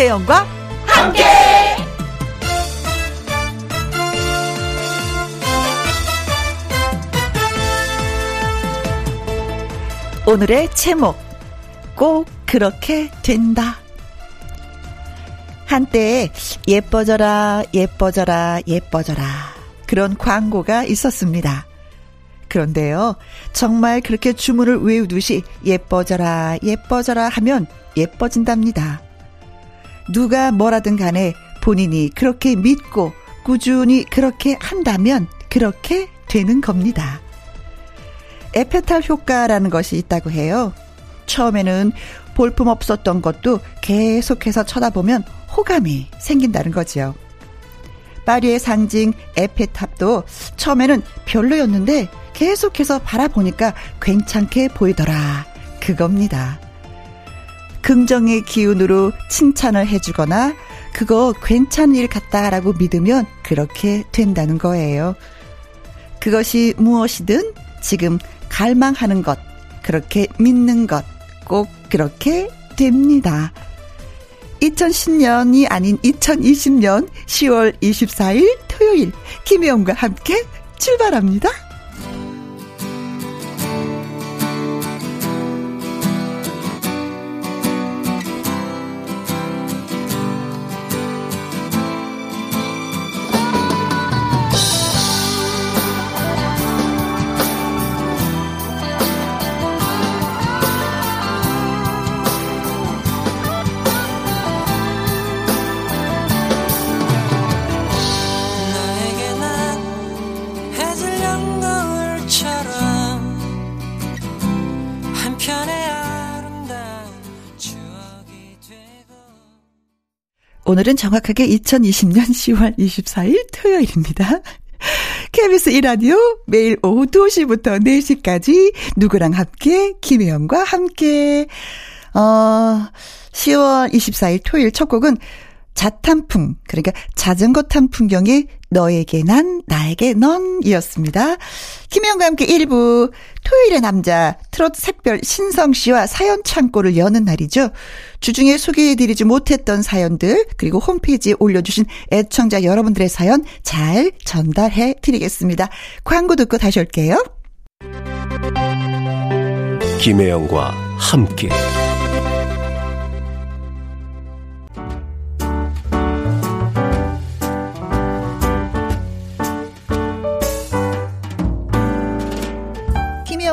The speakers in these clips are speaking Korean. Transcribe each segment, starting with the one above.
김혜영과 함께. 오늘의 제목 꼭 그렇게 된다. 한때 예뻐져라 예뻐져라 예뻐져라 그런 광고가 있었습니다. 그런데요, 정말 그렇게 주문을 외우듯이 예뻐져라, 예뻐져라 하면 예뻐진답니다. 누가 뭐라든 간에 본인이 그렇게 믿고 꾸준히 그렇게 한다면 그렇게 되는 겁니다. 에페탈 효과라는 것이 있다고 해요. 처음에는 볼품 없었던 것도 계속해서 쳐다보면 호감이 생긴다는 거지요. 파리의 상징 에페탑도 처음에는 별로였는데 계속해서 바라보니까 괜찮게 보이더라. 그겁니다. 긍정의 기운으로 칭찬을 해주거나 그거 괜찮은 일 같다라고 믿으면 그렇게 된다는 거예요. 그것이 무엇이든 지금 갈망하는 것, 그렇게 믿는 것, 꼭 그렇게 됩니다. 2010년이 아닌 2020년 10월 24일 토요일 김혜영과 함께 출발합니다. 오늘은 정확하게 2020년 10월 24일 토요일입니다. KBS 이라디오 매일 오후 2시부터 4시까지 누구랑 함께 김혜영과 함께 어 10월 24일 토요일 첫 곡은 자탄풍, 그러니까 자전거 탄 풍경이 너에게 난, 나에게 넌 이었습니다. 김혜영과 함께 1부, 토요일의 남자, 트롯 샛별 신성 씨와 사연 창고를 여는 날이죠. 주중에 소개해드리지 못했던 사연들, 그리고 홈페이지에 올려주신 애청자 여러분들의 사연 잘 전달해 드리겠습니다. 광고 듣고 다시 올게요. 김혜영과 함께.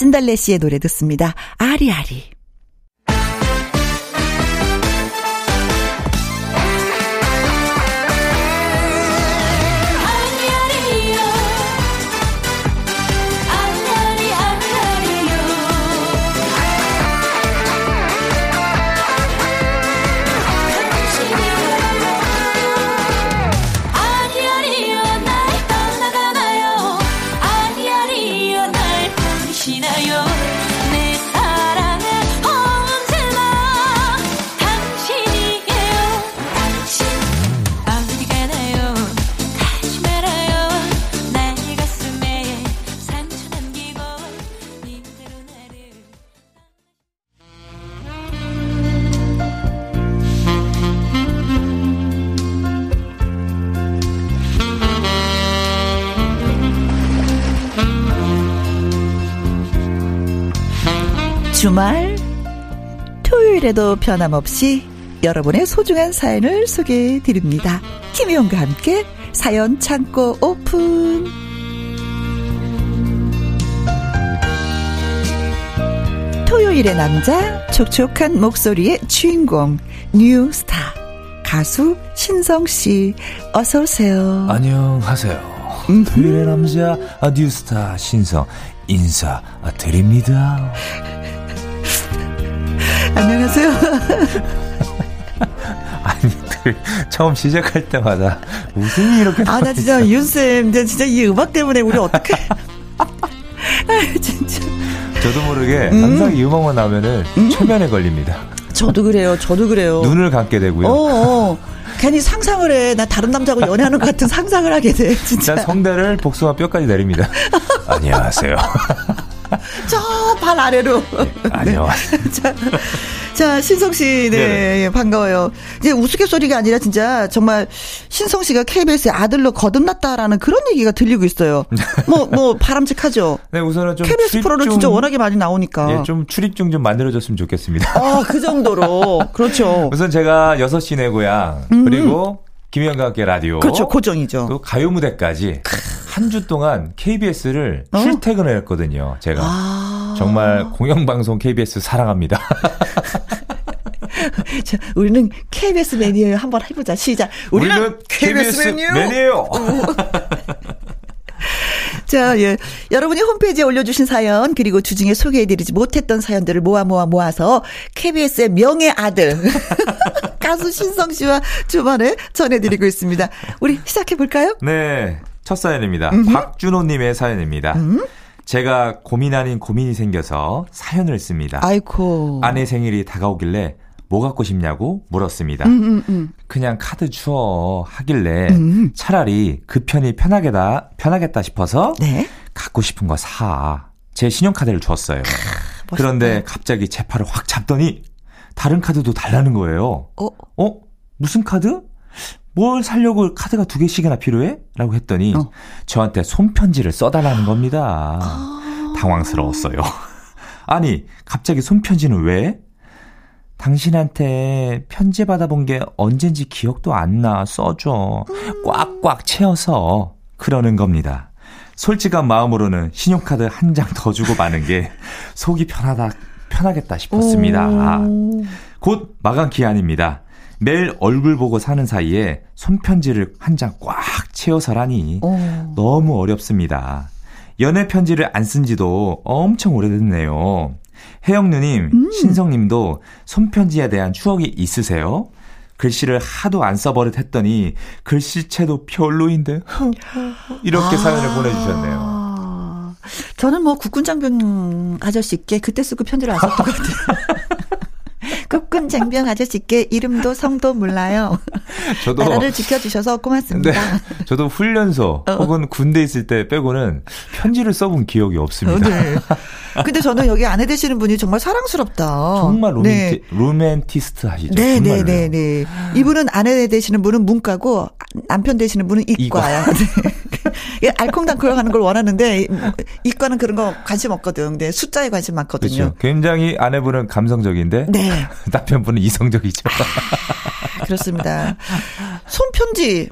진달래 씨의 노래 듣습니다. 아리아리. 토요일에도 변함없이 여러분의 소중한 사연을 소개해 드립니다. 김희영과 함께 사연 창고 오픈. 토요일의 남자, 촉촉한 목소리의 주인공, 뉴스타, 가수 신성 씨, 어서 오세요. 안녕하세요. 토요일의 남자, 뉴스타 신성 인사 드립니다. 안녕하세요. 아니, 그, 처음 시작할 때마다 웃음이 이렇게. 아, 나 진짜 윤쌤, 진짜 이 음악 때문에 우리 어떻게. 아, 진짜. 저도 모르게 음. 항상 이 음악만 나오면은 음. 최면에 걸립니다. 저도 그래요. 저도 그래요. 눈을 감게 되고요. 어, 어. 괜히 상상을 해. 나 다른 남자하고 연애하는 것 같은 상상을 하게 돼. 진짜. 성대를 복숭아 뼈까지 내립니다. 안녕하세요. 저발 아래로. 네. 네. 자, 자, 신성 씨, 네, 네, 반가워요. 이제 우스갯소리가 아니라 진짜 정말 신성 씨가 KBS의 아들로 거듭났다라는 그런 얘기가 들리고 있어요. 뭐, 뭐, 바람직하죠? 네, 우선은 좀. KBS 프로를 진짜 워낙에 많이 나오니까. 예, 좀 출입증 좀 만들어줬으면 좋겠습니다. 아, 그 정도로. 그렇죠. 우선 제가 6시 내 고향, 음. 그리고 김희영과 함께 라디오. 그렇죠. 고정이죠. 또 가요 무대까지 한 주 동안 KBS를 어? 출퇴근을 했거든요. 제가. 아. 정말 공영방송 KBS 사랑합니다. 자, 우리는 KBS 매니에요. 한번 해보자. 시작. 우리는, 우리는 KBS, KBS 매니에요. 자, 예. 여러분이 홈페이지에 올려주신 사연, 그리고 주중에 소개해드리지 못했던 사연들을 모아 모아 모아서 KBS의 명예 아들. 가수 신성 씨와 주말에 전해드리고 있습니다. 우리 시작해볼까요? 네. 첫 사연입니다. 박준호님의 사연입니다. 음? 제가 고민 아닌 고민이 생겨서 사연을 씁니다. 아이코. 아내 생일이 다가오길래 뭐 갖고 싶냐고 물었습니다. 음, 음, 음. 그냥 카드 주어 하길래 음. 차라리 그 편이 편하게다 편하겠다 싶어서 네? 갖고 싶은 거 사. 제 신용카드를 줬어요. 크, 그런데 갑자기 제 팔을 확 잡더니 다른 카드도 달라는 거예요. 어? 어? 무슨 카드? 뭘 살려고 카드가 두 개씩이나 필요해? 라고 했더니 어. 저한테 손편지를 써달라는 겁니다. 아. 당황스러웠어요. 아니, 갑자기 손편지는 왜? 당신한테 편지 받아본 게 언젠지 기억도 안 나. 써줘. 꽉꽉 채워서 그러는 겁니다. 솔직한 마음으로는 신용카드 한 장 더 주고 마는 게 속이 편하다, 편하겠다 싶었습니다. 곧 마감 기한입니다. 매일 얼굴 보고 사는 사이에 손편지를 한 장 꽉 채워서라니 너무 어렵습니다. 연애 편지를 안 쓴 지도 엄청 오래됐네요. 혜영 누님, 음. 신성 님도 손편지에 대한 추억이 있으세요? 글씨를 하도 안 써버릇 했더니 글씨체도 별로인데 이렇게 아. 사연을 보내주셨네요. 저는 뭐 국군 장병 아저씨께 그때 쓰고 편지를 안 썼던 것 같아요. 국군 장병 아저씨께 이름도 성도 몰라요. 저도 나라를 지켜주셔서 고맙습니다. 네, 저도 훈련소 어. 혹은 군대 있을 때 빼고는 편지를 써본 기억이 없습니다. 어, 네. 근데 저는 여기 아내 되시는 분이 정말 사랑스럽다. 정말 로맨티, 네. 로맨티스트 하시죠. 네, 네, 네, 네. 이분은 아내 되시는 분은 문과고 남편 되시는 분은 이과야. 이과. 네. 알콩달콩 하는 걸 원하는데 이과는 그런 거 관심 없거든. 네, 숫자에 관심 많거든요. 그렇죠. 굉장히 아내분은 감성적인데 네. 남편분은 이성적이죠. 아, 그렇습니다. 손편지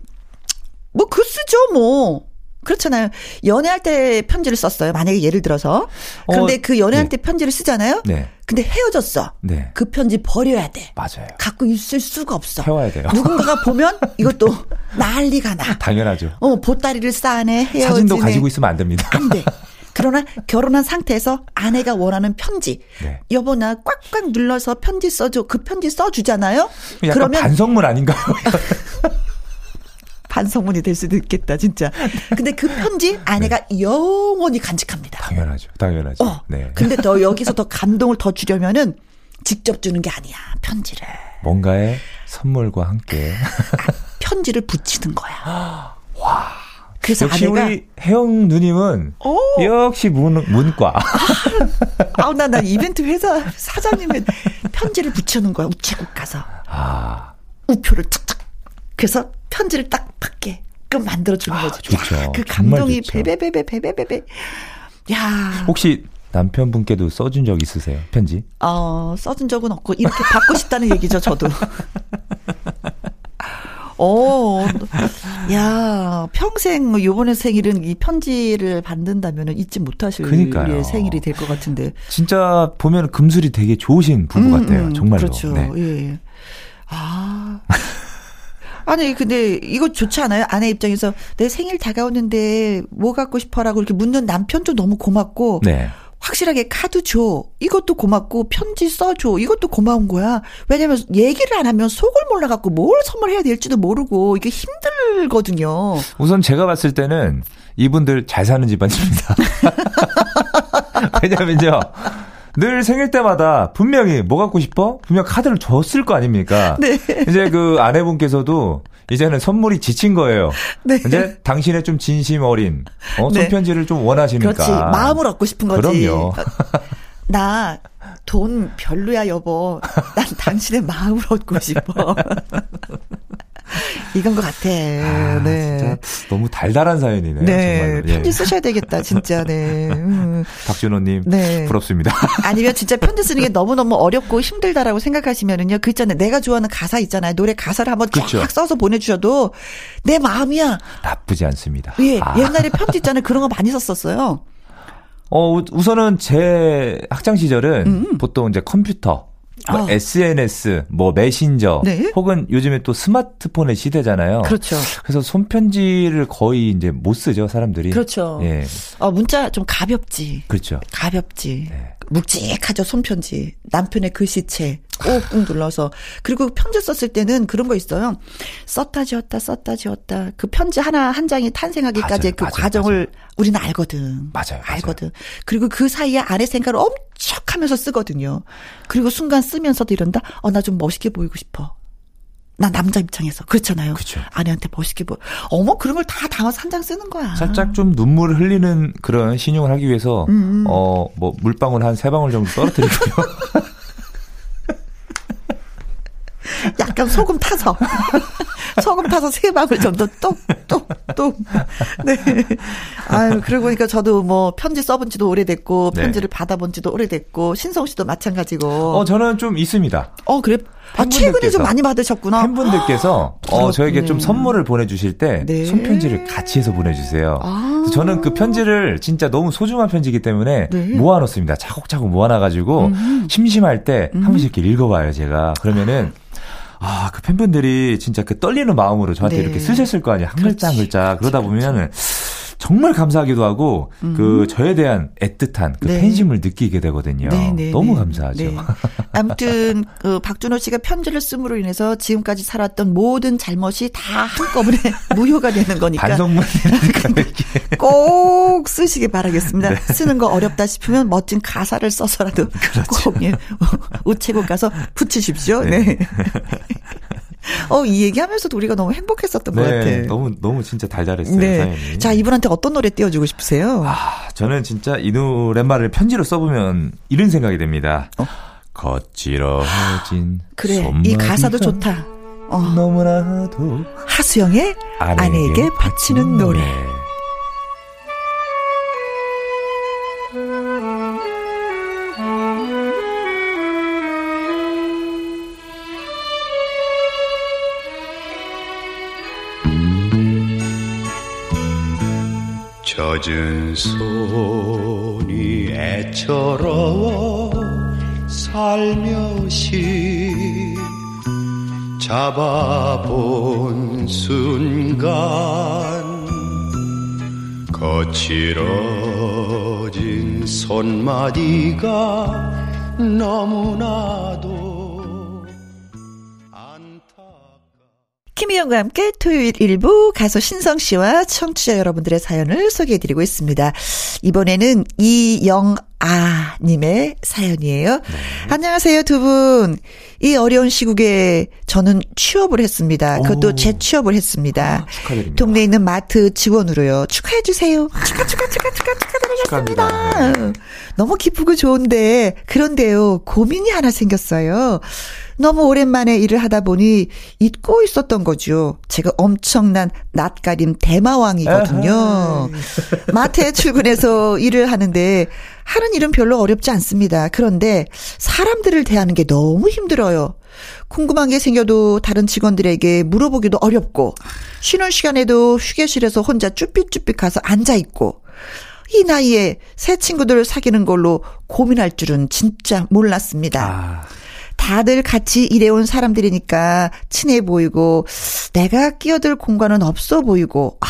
뭐그 쓰죠 뭐. 그렇잖아요. 연애할 때 편지를 썼어요. 만약에 예를 들어서. 그런데 어, 그 연애할 네. 때 편지를 쓰잖아요. 네. 근데 헤어졌어. 네. 그 편지 버려야 돼. 맞아요. 갖고 있을 수가 없어. 태워야 돼요. 누군가가 보면 이것도 난리가 나. 당연하죠. 어, 보따리를 싸네, 헤어지네. 사진도 가지고 있으면 안 됩니다. 안 돼. 그러나 결혼한 상태에서 아내가 원하는 편지. 네. 여보 나 꽉꽉 눌러서 편지 써줘. 그 편지 써주잖아요. 그러면 반성문 아닌가요? 반성문이 될 수도 있겠다, 진짜. 근데 그 편지 아내가 네. 영원히 간직합니다. 당연하죠. 당연하죠. 어, 네. 근데 더 여기서 더 감동을 더 주려면은 직접 주는 게 아니야, 편지를. 뭔가의 선물과 함께. 아, 편지를 붙이는 거야. 와. 그래서 역시 아내가 우리 혜영 누님은 오. 역시 문, 문과. 아우 나, 나 이벤트 회사 사장님의 편지를 붙여놓은 거야 우체국 가서. 아. 우표를 탁탁. 그래서 편지를 딱 받게 그 만들어 주는 아, 거지. 좋죠. 야, 그 감동이 베베베베 베베베베. 야. 혹시 남편분께도 써준 적 있으세요? 편지? 어, 써준 적은 없고, 이렇게 받고 싶다는 얘기죠, 저도. 어, 야, 평생 뭐 요번에 생일은 이 편지를 받는다면 잊지 못하실 그러니까요. 생일이 될 것 같은데. 진짜 보면 금술이 되게 좋으신 부부 음, 같아요. 음, 정말로. 그렇죠. 네. 예. 아. 아니 근데 이거 좋지 않아요? 아내 입장에서 내 생일 다가오는데 뭐 갖고 싶어라고 이렇게 묻는 남편도 너무 고맙고 네. 확실하게 카드 줘. 이것도 고맙고 편지 써줘. 이것도 고마운 거야. 왜냐면 얘기를 안 하면 속을 몰라갖고 뭘 선물해야 될지도 모르고 이게 힘들거든요. 우선 제가 봤을 때는 이분들 잘 사는 집안입니다. 왜냐면요. 늘 생일 때마다 분명히 뭐 갖고 싶어? 분명 카드를 줬을 거 아닙니까? 네. 이제 그 아내분께서도 이제는 선물이 지친 거예요. 네. 이제 당신의 좀 진심 어린 어, 네. 손편지를 네. 좀 원하시니까. 그렇지. 마음을 얻고 싶은 거지. 그럼요. 나 돈 별로야 여보. 난 당신의 마음을 얻고 싶어. 이건 것 같아. 아, 네. 진짜 너무 달달한 사연이네요. 네. 정말로. 예. 편지 쓰셔야 되겠다, 진짜. 네. 음. 박준호님. 네. 부럽습니다. 아니면 진짜 편지 쓰는 게 너무너무 어렵고 힘들다라고 생각하시면은요. 그 있잖아요. 내가 좋아하는 가사 있잖아요. 노래 가사를 한번 그렇죠. 쫙 써서 보내주셔도 내 마음이야. 나쁘지 않습니다. 예. 아. 옛날에 편지 있잖아요. 그런 거 많이 썼었어요. 어, 우선은 제 학창 시절은 음. 보통 이제 컴퓨터, 뭐 아. SNS, 뭐 메신저, 네? 혹은 요즘에 또 스마트폰의 시대잖아요. 그렇죠. 그래서 손편지를 거의 이제 못 쓰죠 사람들이. 그렇죠. 예. 어 문자 좀 가볍지. 그렇죠. 가볍지. 네. 묵직하죠 손편지. 남편의 글씨체 꾹꾹 눌러서 그리고 편지 썼을 때는 그런 거 있어요. 썼다 지웠다 썼다 지웠다 그 편지 하나 한 장이 탄생하기까지의 그 맞아요, 과정을 맞아요. 우리는 알거든. 맞아요, 맞아요. 알거든. 그리고 그 사이에 아내 생각을 엄청 하면서 쓰거든요. 그리고 순간 쓰면서도 이런다. 어 나 좀 멋있게 보이고 싶어. 난 남자 입장에서 그렇잖아요. 그쵸. 아내한테 멋있게 보. 어머 그런 걸다 담아서 한 장 쓰는 거야. 살짝 좀 눈물 을 흘리는 그런 신용을 하기 위해서 음. 음. 어뭐 물방울 한 세 방울 정도 떨어뜨리고요. 약간 소금 타서. 소금 타서 세 방울 정도 똑똑똑. 네. 아유, 그러고 보니까 저도 뭐 편지 써본 지도 오래됐고, 네. 편지를 받아본 지도 오래됐고, 신성 씨도 마찬가지고. 어, 저는 좀 있습니다. 어, 그래? 아, 최근에 좀 많이 받으셨구나. 팬분들께서 어, 저에게 좀 선물을 보내주실 때 네. 손편지를 같이 해서 보내주세요. 아. 저는 그 편지를 진짜 너무 소중한 편지이기 때문에 네. 모아놓습니다. 차곡차곡 모아놔가지고 음. 심심할 때한 음. 번씩 이렇게 읽어봐요, 제가. 그러면은 아, 그 팬분들이 진짜 그 떨리는 마음으로 저한테 네. 이렇게 쓰셨을 거 아니에요. 한 글자 한 글자. 그러다 보면은 정말 감사하기도 하고 음. 그 저에 대한 애틋한 그 네. 팬심을 느끼게 되거든요. 네, 네, 너무 네. 감사하죠. 네. 아무튼 그 박준호 씨가 편지를 쓰므로 인해서 지금까지 살았던 모든 잘못이 다 한꺼번에 무효가 되는 거니까 반성문이니까 꼭 쓰시기 바라겠습니다. 네. 쓰는 거 어렵다 싶으면 멋진 가사를 써서라도 그렇죠. 꼭 예, 우체국 가서 붙이십시오. 네. 어, 이 얘기하면서도 우리가 너무 행복했었던 네, 것 같아요. 너무, 너무 진짜 달달했어요. 네. 사연이. 자, 이분한테 어떤 노래 띄워주고 싶으세요? 아, 저는 진짜 이 노랫말을 편지로 써보면 이런 생각이 됩니다. 어? 거칠어진. 그래, 이 가사도 좋다. 어. 너무나도. 하수영의 아내에게, 아내에게 바치는 노래. 노래. 젖은 손이 애처로워 살며시 잡아본 순간 거칠어진 손마디가 너무나 김희영과 함께 토요일 일부 가수 신성 씨와 청취자 여러분들의 사연을 소개해드리고 있습니다. 이번에는 이영 아 님의 사연이에요. 네. 안녕하세요 두 분. 이 어려운 시국에 저는 취업을 했습니다. 그것도 오. 재취업을 했습니다. 아, 축하드립니다. 동네에 있는 마트 직원으로요. 축하해 주세요. 축하 축하 축하 축하 축하드리겠습니다. 네. 너무 기쁘고 좋은데 그런데요 고민이 하나 생겼어요. 너무 오랜만에 일을 하다 보니 잊고 있었던 거죠. 제가 엄청난 낯가림 대마왕이거든요. 마트에 출근해서 일을 하는데 하는 일은 별로 어렵지 않습니다. 그런데 사람들을 대하는 게 너무 힘들어요. 궁금한 게 생겨도 다른 직원들에게 물어보기도 어렵고 쉬는 시간에도 휴게실에서 혼자 쭈삣쭈삣 가서 앉아 있고 이 나이에 새 친구들 사귀는 걸로 고민할 줄은 진짜 몰랐습니다. 아, 다들 같이 일해온 사람들이니까 친해 보이고 내가 끼어들 공간은 없어 보이고 아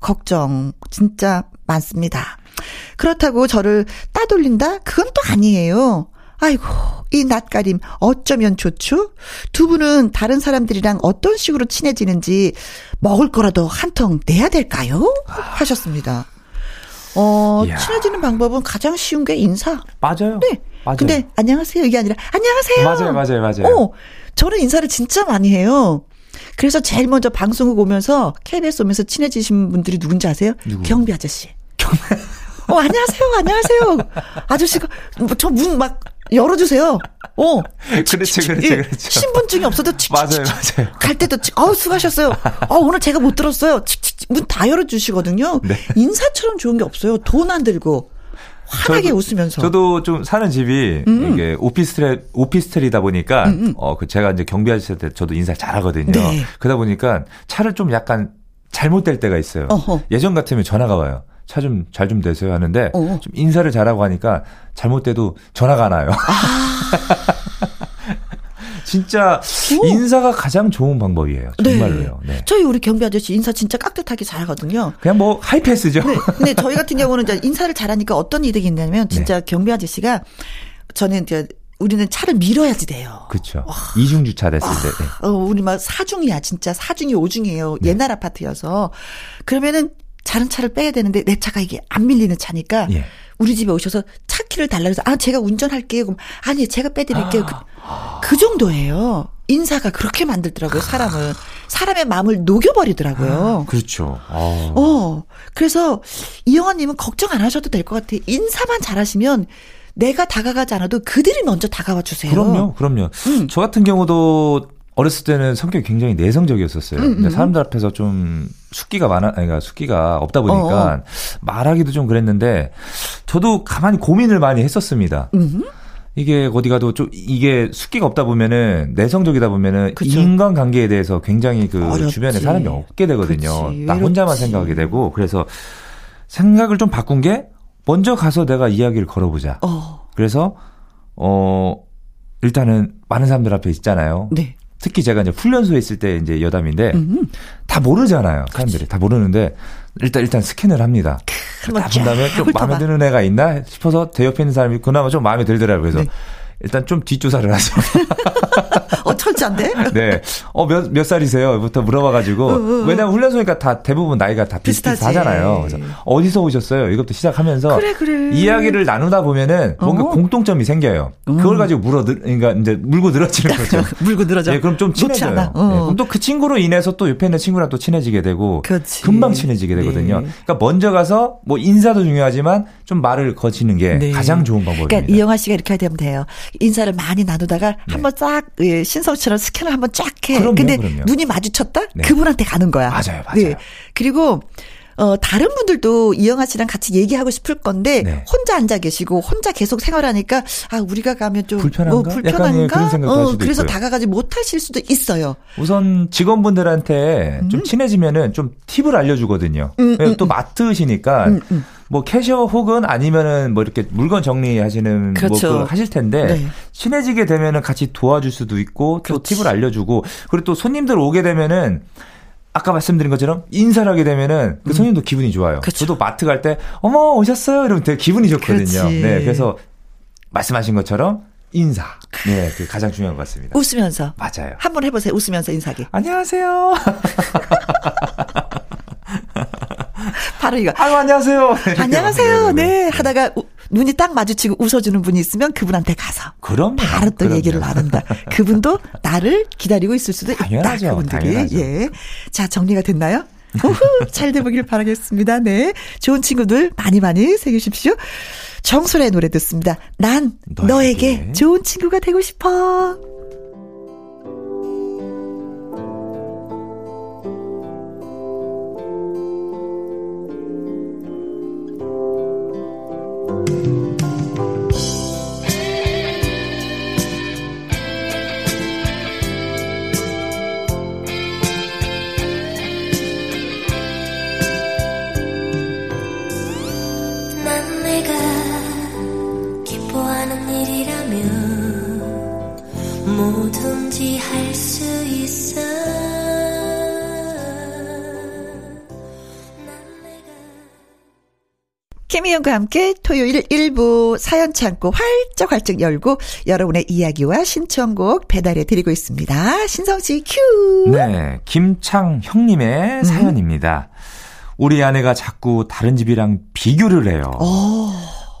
걱정 진짜 많습니다. 그렇다고 저를 따돌린다? 그건 또 아니에요. 아이고 이 낯가림 어쩌면 좋죠? 두 분은 다른 사람들이랑 어떤 식으로 친해지는지 먹을 거라도 한 통 내야 될까요? 하셨습니다. 어, 이야. 친해지는 방법은 가장 쉬운 게 인사. 맞아요. 네. 맞아요. 근데 안녕하세요 이게 아니라 안녕하세요. 맞아요, 맞아요, 맞아요. 어, 저는 인사를 진짜 많이 해요. 그래서 제일 먼저 방송국 오면서 KBS 오면서 친해지신 분들이 누군지 아세요? 누구? 경비 아저씨. 어, 안녕하세요, 안녕하세요. 아저씨가 저 문 막 열어주세요. 어. 그렇죠, 그렇죠, 예, 그렇죠. 신분증이 없어도 칙, 맞아요, 칙, 칙. 맞아요. 갈 때도 칙, 어우 수고하셨어요. 어 오늘 제가 못 들었어요. 문다 열어주시거든요. 네. 인사처럼 좋은 게 없어요. 돈 안 들고 환하게 저도- 웃으면서. 저도 좀 사는 집이 음. 이게 오피스텔 오피스텔이다 보니까 어그 제가 이제 경비 아저씨한테 저도 인사를 잘하거든요. 네. 그러다 보니까 차를 좀 약간 잘못될 때가 있어요. 어허. 예전 같으면 전화가 와요. 차 좀 잘좀 되세요 하는데 어. 좀 인사를 잘하고 하니까 잘못돼도 전화가 안 와요. 진짜 오. 인사가 가장 좋은 방법이에요. 정말로요. 네. 저희 우리 경비 아저씨 인사 진짜 깍듯하게 잘하거든요. 그냥 뭐 하이패스죠. 네. 근데 저희 같은 경우는 이제 인사를 잘하니까 어떤 이득이 있냐면 진짜 네. 경비 아저씨가 저는 이제 우리는 차를 밀어야지 돼요. 그렇죠. 이중 주차 됐을 때. 네. 어, 우리 막 사중이야, 진짜. 사중이 오중이에요. 옛날 아파트여서. 그러면은 다른 차를 빼야 되는데 내 차가 이게 안 밀리는 차니까 예. 우리 집에 오셔서 차 키를 달라 그래서 아, 제가 운전할게요. 그럼 아니, 제가 빼드릴게요. 그, 그 정도예요. 인사가 그렇게 만들더라고요, 사람을. 사람의 마음을 녹여버리더라고요. 그렇죠. 어. 어, 그래서 이영아님은 걱정 안 하셔도 될 것 같아요. 인사만 잘하시면 내가 다가가지 않아도 그들이 먼저 다가와 주세요. 그럼요, 그럼요. 음. 저 같은 경우도 어렸을 때는 성격이 굉장히 내성적이었었어요. 음, 근데 음. 사람들 앞에서 좀 숙기가 많아, 그러니까 숙기가 없다 보니까 어, 말하기도 좀 그랬는데 저도 가만히 고민을 많이 했었습니다. 음. 이게 어디 가도 좀 이게 숙기가 없다 보면은 내성적이다 보면은. 인간 관계에 대해서 굉장히 그 어렵지. 주변에 사람이 없게 되거든요. 그치, 나 혼자만. 생각하게 되고 그래서 생각을 좀 바꾼 게 먼저 가서 내가 이야기를 걸어보자. 어, 그래서 어 일단은 많은 사람들 앞에 있잖아요. 네. 특히 제가 이제 훈련소에 있을 때 이제 여담인데 음. 다 모르잖아요. 사람들이 다 모르는데 일단 일단 스캔을 합니다. 다 본 다음에 쫙좀 훑어봐. 마음에 드는 애가 있나 싶어서 제 옆에 있는 사람이 그나마 좀 마음에 들더라고요. 그래서 네. 일단 좀 뒷조사를 하죠. 어, 철저한데? 네. 어, 몇, 몇 살이세요? 부터 물어봐가지고. 어, 어, 어. 왜냐면 훈련소니까 다 대부분 나이가 다. 비슷비슷하잖아요. 그래서 어디서 오셨어요? 이것부터 시작하면서. 그래, 그래. 이야기를 나누다 보면은 뭔가 어. 공통점이 생겨요. 그걸 가지고 물어, 늘, 그러니까 이제 물고 늘어지는 거죠. 물고 늘어져. 예, 그럼 좀 친해져요. 않아. 어. 예, 그럼 또 그 친구로 인해서 또 옆에 있는 친구랑 또 친해지게 되고 그렇지. 금방 친해지게 되거든요. 네. 그러니까 먼저 가서 뭐 인사도 중요하지만 좀 말을 거치는 게 네. 가장 좋은 방법입니다. 그러니까 이영아 씨가 이렇게 되면 돼요. 인사를 많이 나누다가 한번 쫙 예, 신성처럼 스캔을 한번 쫙 해. 네. 그럼요, 근데 그럼요. 눈이 마주쳤다? 네. 그분한테 가는 거야. 맞아요, 맞아요. 그리고 어 다른 분들도 이영아 씨랑 같이 얘기하고 싶을 건데 네. 혼자 앉아 계시고 혼자 계속 생활하니까 아 우리가 가면 좀 불편한가? 뭐 약간 불편한가? 예, 수도 그래서 있고요. 다가가지 못하실 수도 있어요. 우선 직원분들한테 음. 좀 친해지면은 좀 팁을 알려주거든요. 왜냐면 또 맡으시니까 음, 음. 뭐 캐셔 혹은 아니면은 뭐 이렇게 물건 정리하시는 그렇죠. 뭐 하실 텐데 네. 친해지게 되면은 같이 도와줄 수도 있고 또 그렇지. 팁을 알려주고 그리고 또 손님들 오게 되면은 아까 말씀드린 것처럼 인사를 하게 되면은 그 손님도 기분이 좋아요. 음. 그쵸. 저도 마트 갈 때 어머 오셨어요 이러면 되게 기분이 좋거든요. 그렇지. 네, 그래서 말씀하신 것처럼 인사, 네, 그 가장 중요한 것 같습니다. 웃으면서 맞아요. 한번 해보세요. 웃으면서 인사기. 안녕하세요. 바로 이거. 아유 안녕하세요. 이렇게 안녕하세요. 막, 네. 하다가 우- 눈이 딱 마주치고 웃어주는 분이 있으면 그분한테 가서 그럼요. 바로 또 그럼요. 얘기를 나눈다. 그분도 나를 기다리고 있을 수도 있다. 그분들이. 당연하죠. 예. 자, 정리가 됐나요? 우후, 잘 돼보길 바라겠습니다. 네. 좋은 친구들 많이 많이 새기십시오. 정소라의 노래 듣습니다. 난 너에게, 너에게. 좋은 친구가 되고 싶어. 할 수 있어 김희영과 함께 토요일 1부 사연 창고 활짝 활짝 열고 여러분의 이야기와 신청곡 배달해 드리고 있습니다. 신성씨 큐. 네, 김창형님의 사연입니다. 우리 아내가 자꾸 다른 집이랑 비교를 해요. 오.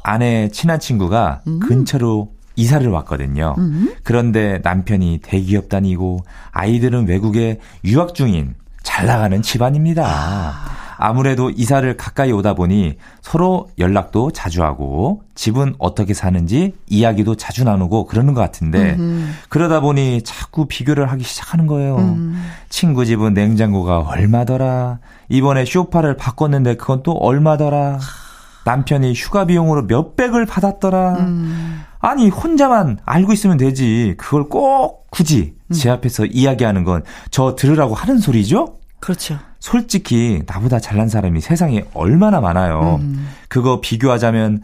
아내 친한 친구가 근처로 이사를 왔거든요. 그런데 남편이 대기업 다니고 아이들은 외국에 유학 중인 잘 나가는 집안입니다. 아무래도 이사를 가까이 오다 보니 서로 연락도 자주 하고 집은 어떻게 사는지 이야기도 자주 나누고 그러는 것 같은데 그러다 보니 자꾸 비교를 하기 시작하는 거예요. 친구 집은 냉장고가 얼마더라. 이번에 쇼파를 바꿨는데 그건 또 얼마더라. 남편이 휴가 비용으로 몇백을 받았더라. 아니, 혼자만 알고 있으면 되지. 그걸 꼭 굳이 제 앞에서 이야기하는 건 저 들으라고 하는 소리죠? 그렇죠. 솔직히 나보다 잘난 사람이 세상에 얼마나 많아요. 그거 비교하자면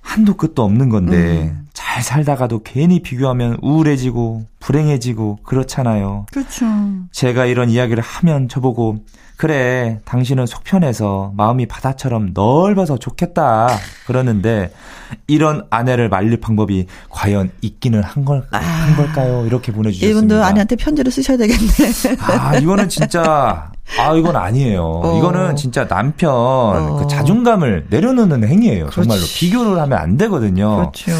한도 끝도 없는 건데 잘 살다가도 괜히 비교하면 우울해지고 불행해지고 그렇잖아요. 그렇죠. 제가 이런 이야기를 하면 저보고 그래 당신은 속편해서 마음이 바다처럼 넓어서 좋겠다 그러는데 이런 아내를 말릴 방법이 과연 있기는 한, 걸, 한 걸까요? 이렇게 보내주셨습니다. 이분도 아내한테 편지를 쓰셔야 되겠네. 아 이거는 진짜 아 이건 아니에요. 어. 이거는 진짜 남편 그 자존감을 내려놓는 행위예요. 정말로 그렇지. 비교를 하면 안 되거든요. 그렇죠.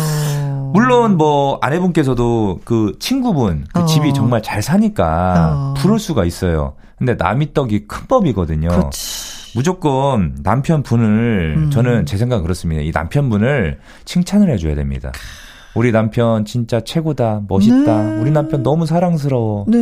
물론 뭐 아내분께서도 그 친구분 그 어. 집이 정말 잘 사니까 어. 부를 수가 있어요. 근데 남이 떡이 큰 법이거든요. 그렇지. 무조건 남편분을 음. 저는 제 생각은 그렇습니다. 이 남편분을 칭찬을 해줘야 됩니다. 우리 남편 진짜 최고다, 멋있다. 네. 우리 남편 너무 사랑스러워. 네.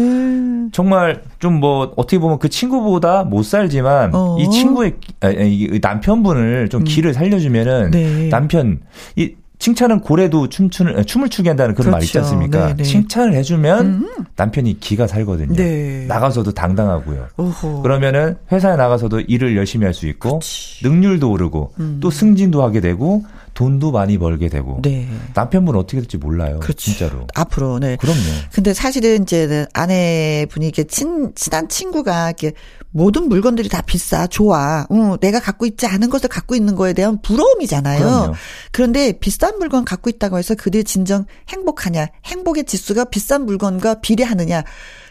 정말 좀 뭐 어떻게 보면 그 친구보다 못 살지만 어. 이 친구의 아, 아, 이 남편분을 좀 길을 살려주면은 음. 네. 남편 이 칭찬은 고래도 춤추는 춤을 추게 한다는 그런 말 있지 그렇죠. 않습니까? 네, 네. 칭찬을 해주면 음. 남편이 기가 살거든요. 네. 나가서도 당당하고요. 오호. 그러면은 회사에 나가서도 일을 열심히 할 수 있고 그치. 능률도 오르고 음. 또 승진도 하게 되고 돈도 많이 벌게 되고 네. 남편분은 어떻게 될지 몰라요. 그렇죠. 진짜로. 앞으로, 네. 그럼요. 근데 사실은 이제 아내분이 이렇게 친, 친한 친구가 이렇게 모든 물건들이 다 비싸, 좋아. 어, 내가 갖고 있지 않은 것을 갖고 있는 거에 대한 부러움이잖아요. 그럼요. 그런데 비싼 물건 갖고 있다고 해서 그들이 진정 행복하냐, 행복의 지수가 비싼 물건과 비례하느냐,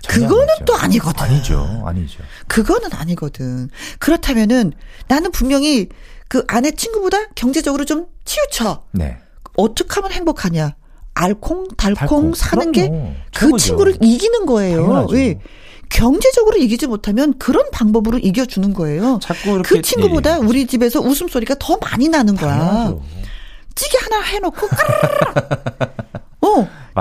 그거는 아니죠. 또 아니거든. 아니죠. 아니죠. 그거는 아니거든. 그렇다면은 나는 분명히 그 아내 친구보다 경제적으로 좀 치우쳐. 네. 어떻게 하면 행복하냐? 알콩 달콩, 달콩. 사는. 게 그. 친구를 이기는 거예요. 당연하죠. 왜? 경제적으로 이기지 못하면 그런 방법으로 이겨주는 거예요. 자꾸 이렇게 그 친구보다 예, 예. 우리 집에서 웃음소리가 더 많이 나는 거야. 당연하죠. 찌개 하나 해놓고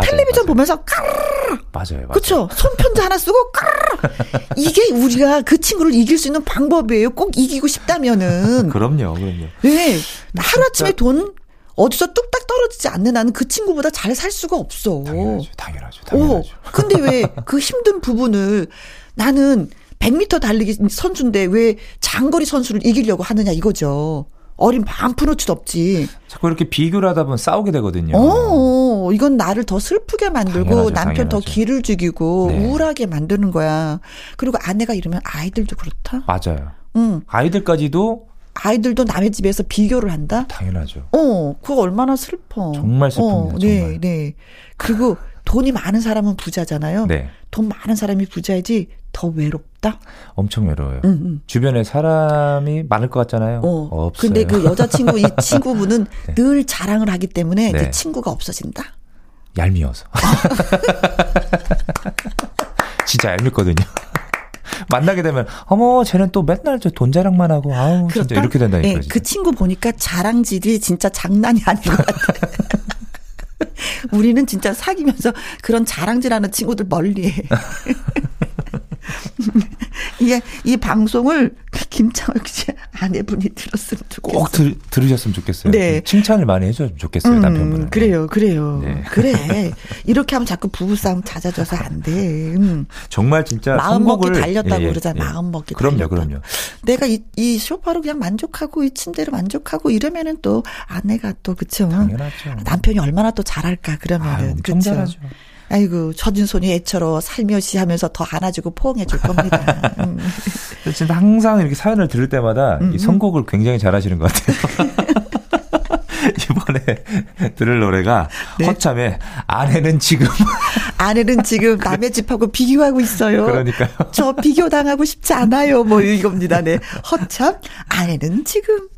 맞아요, 텔레비전 맞아요. 보면서 까르르 맞아요. 맞아요. 그쵸? 손편지 하나 쓰고 까르르 이게 우리가 그 친구를 이길 수 있는 방법이에요. 꼭 이기고 싶다면은. 그럼요. 그럼요. 네. 하루아침에 돈 어디서 뚝딱 떨어지지 않는 나는 그 친구보다 잘 살 수가 없어. 당연하죠. 당연하죠. 오, 당연하죠. 근데 왜 그 힘든 부분을 나는 100m 달리기 선수인데 왜 장거리 선수를 이기려고 하느냐 이거죠. 어린 반 푼어치도 없지. 자꾸 이렇게 비교를 하다 보면 싸우게 되거든요. 어, 이건 나를 더 슬프게 만들고 당연하죠, 남편 더 당연하죠. 기를 죽이고 네. 우울하게 만드는 거야. 그리고 아내가 이러면 아이들도 그렇다. 맞아요. 응. 아이들까지도 아이들도 남의 집에서 비교를 한다? 당연하죠. 어, 그거 얼마나 슬퍼. 정말 슬픕니다, 어, 네, 정말. 네. 그리고 돈이 많은 사람은 부자잖아요. 네. 돈 많은 사람이 부자이지 더 외롭다? 엄청 외로워요. 응, 응. 주변에 사람이 많을 것 같잖아요. 어. 없어요. 근데 그 여자친구, 이 친구분은 네. 늘 자랑을 하기 때문에 네. 그 친구가 없어진다? 얄미워서. 진짜 얄밉거든요. 만나게 되면 어머 쟤는 또 맨날 저 돈 자랑만 하고 아우 진짜 그렇다? 이렇게 된다니까 네, 진짜. 그 친구 보니까 자랑질이 진짜 장난이 아닌 것 같아. 우리는 진짜 사귀면서 그런 자랑질하는 친구들 멀리해. 이게 이 방송을 김창월 씨 아내분이 들었으면 좋겠어. 꼭 들, 들으셨으면 좋겠어요. 네. 칭찬을 많이 해줬으면 좋겠어요 음, 남편분은. 그래요, 그래요. 네. 그래. 이렇게 하면 자꾸 부부싸움 잦아져서 안 돼. 음. 정말 진짜 마음 먹기 선곡을- 달렸다고 예, 예, 그러잖아. 예. 마음 먹기 그럼요, 달렸다. 그럼요. 내가 이, 이 소파로 그냥 만족하고 이 침대로 만족하고 이러면은 또 아내가 또 그쵸. 당연하죠. 남편이 얼마나 또 잘할까 아유, 그러면은 엄청 그쵸. 잘하죠. 아이고, 젖은 손이 애처로 살며시 하면서 더 안아주고 포옹해 줄 겁니다. 음. 진짜 항상 이렇게 사연을 들을 때마다 음, 이 선곡을 굉장히 잘하시는 것 같아요. 이번에 들을 노래가 네. 허참의 아내는 지금 아내는 지금 남의 집하고 비교하고 있어요. 그러니까요. 저 비교 당하고 싶지 않아요. 뭐 이겁니다. 네. 허참 아내는 지금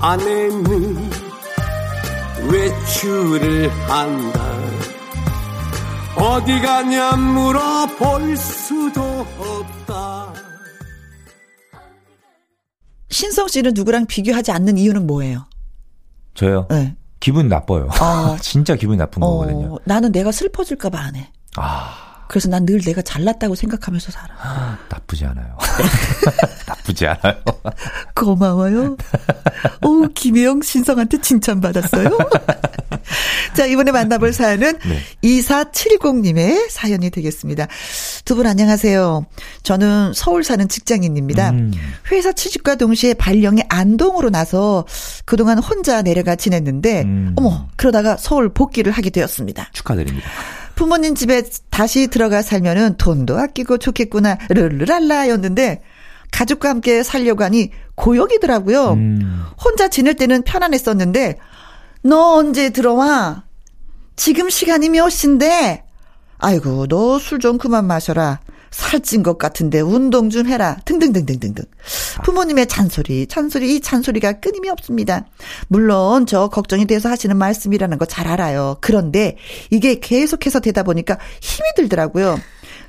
아내는 외출을 한다 어디 가냐 물어볼 수도 없다 신성 씨는 누구랑 비교하지 않는 이유는 뭐예요? 저요. 네. 기분 나빠요. 어. 진짜 기분 나쁜 거거든요. 어, 나는 내가 슬퍼질까봐 안 해. 아, 그래서 난 늘 내가 잘났다고 생각하면서 살아. 나쁘지 않아요. 나쁘지 않아요. 고마워요. 오, 김혜영 신성한테 칭찬받았어요. 자, 이번에 만나볼 사연은 네. 2470님의 사연이 되겠습니다. 두 분 안녕하세요. 저는 서울 사는 직장인입니다. 음. 회사 취직과 동시에 발령이 안동으로 나서 그동안 혼자 내려가 지냈는데, 음. 어머, 그러다가 서울 복귀를 하게 되었습니다. 축하드립니다. 부모님 집에 다시 들어가 살면은 돈도 아끼고 좋겠구나, 르르랄라였는데, 가족과 함께 살려고 하니 고역이더라고요. 음. 혼자 지낼 때는 편안했었는데, 너 언제 들어와? 지금 시간이 몇 시인데? 아이고, 너 술 좀 그만 마셔라. 살찐 것 같은데 운동 좀 해라. 등등등등등등. 부모님의 잔소리, 잔소리, 이 잔소리가 끊임이 없습니다. 물론 저 걱정이 돼서 하시는 말씀이라는 거 잘 알아요. 그런데 이게 계속해서 되다 보니까 힘이 들더라고요.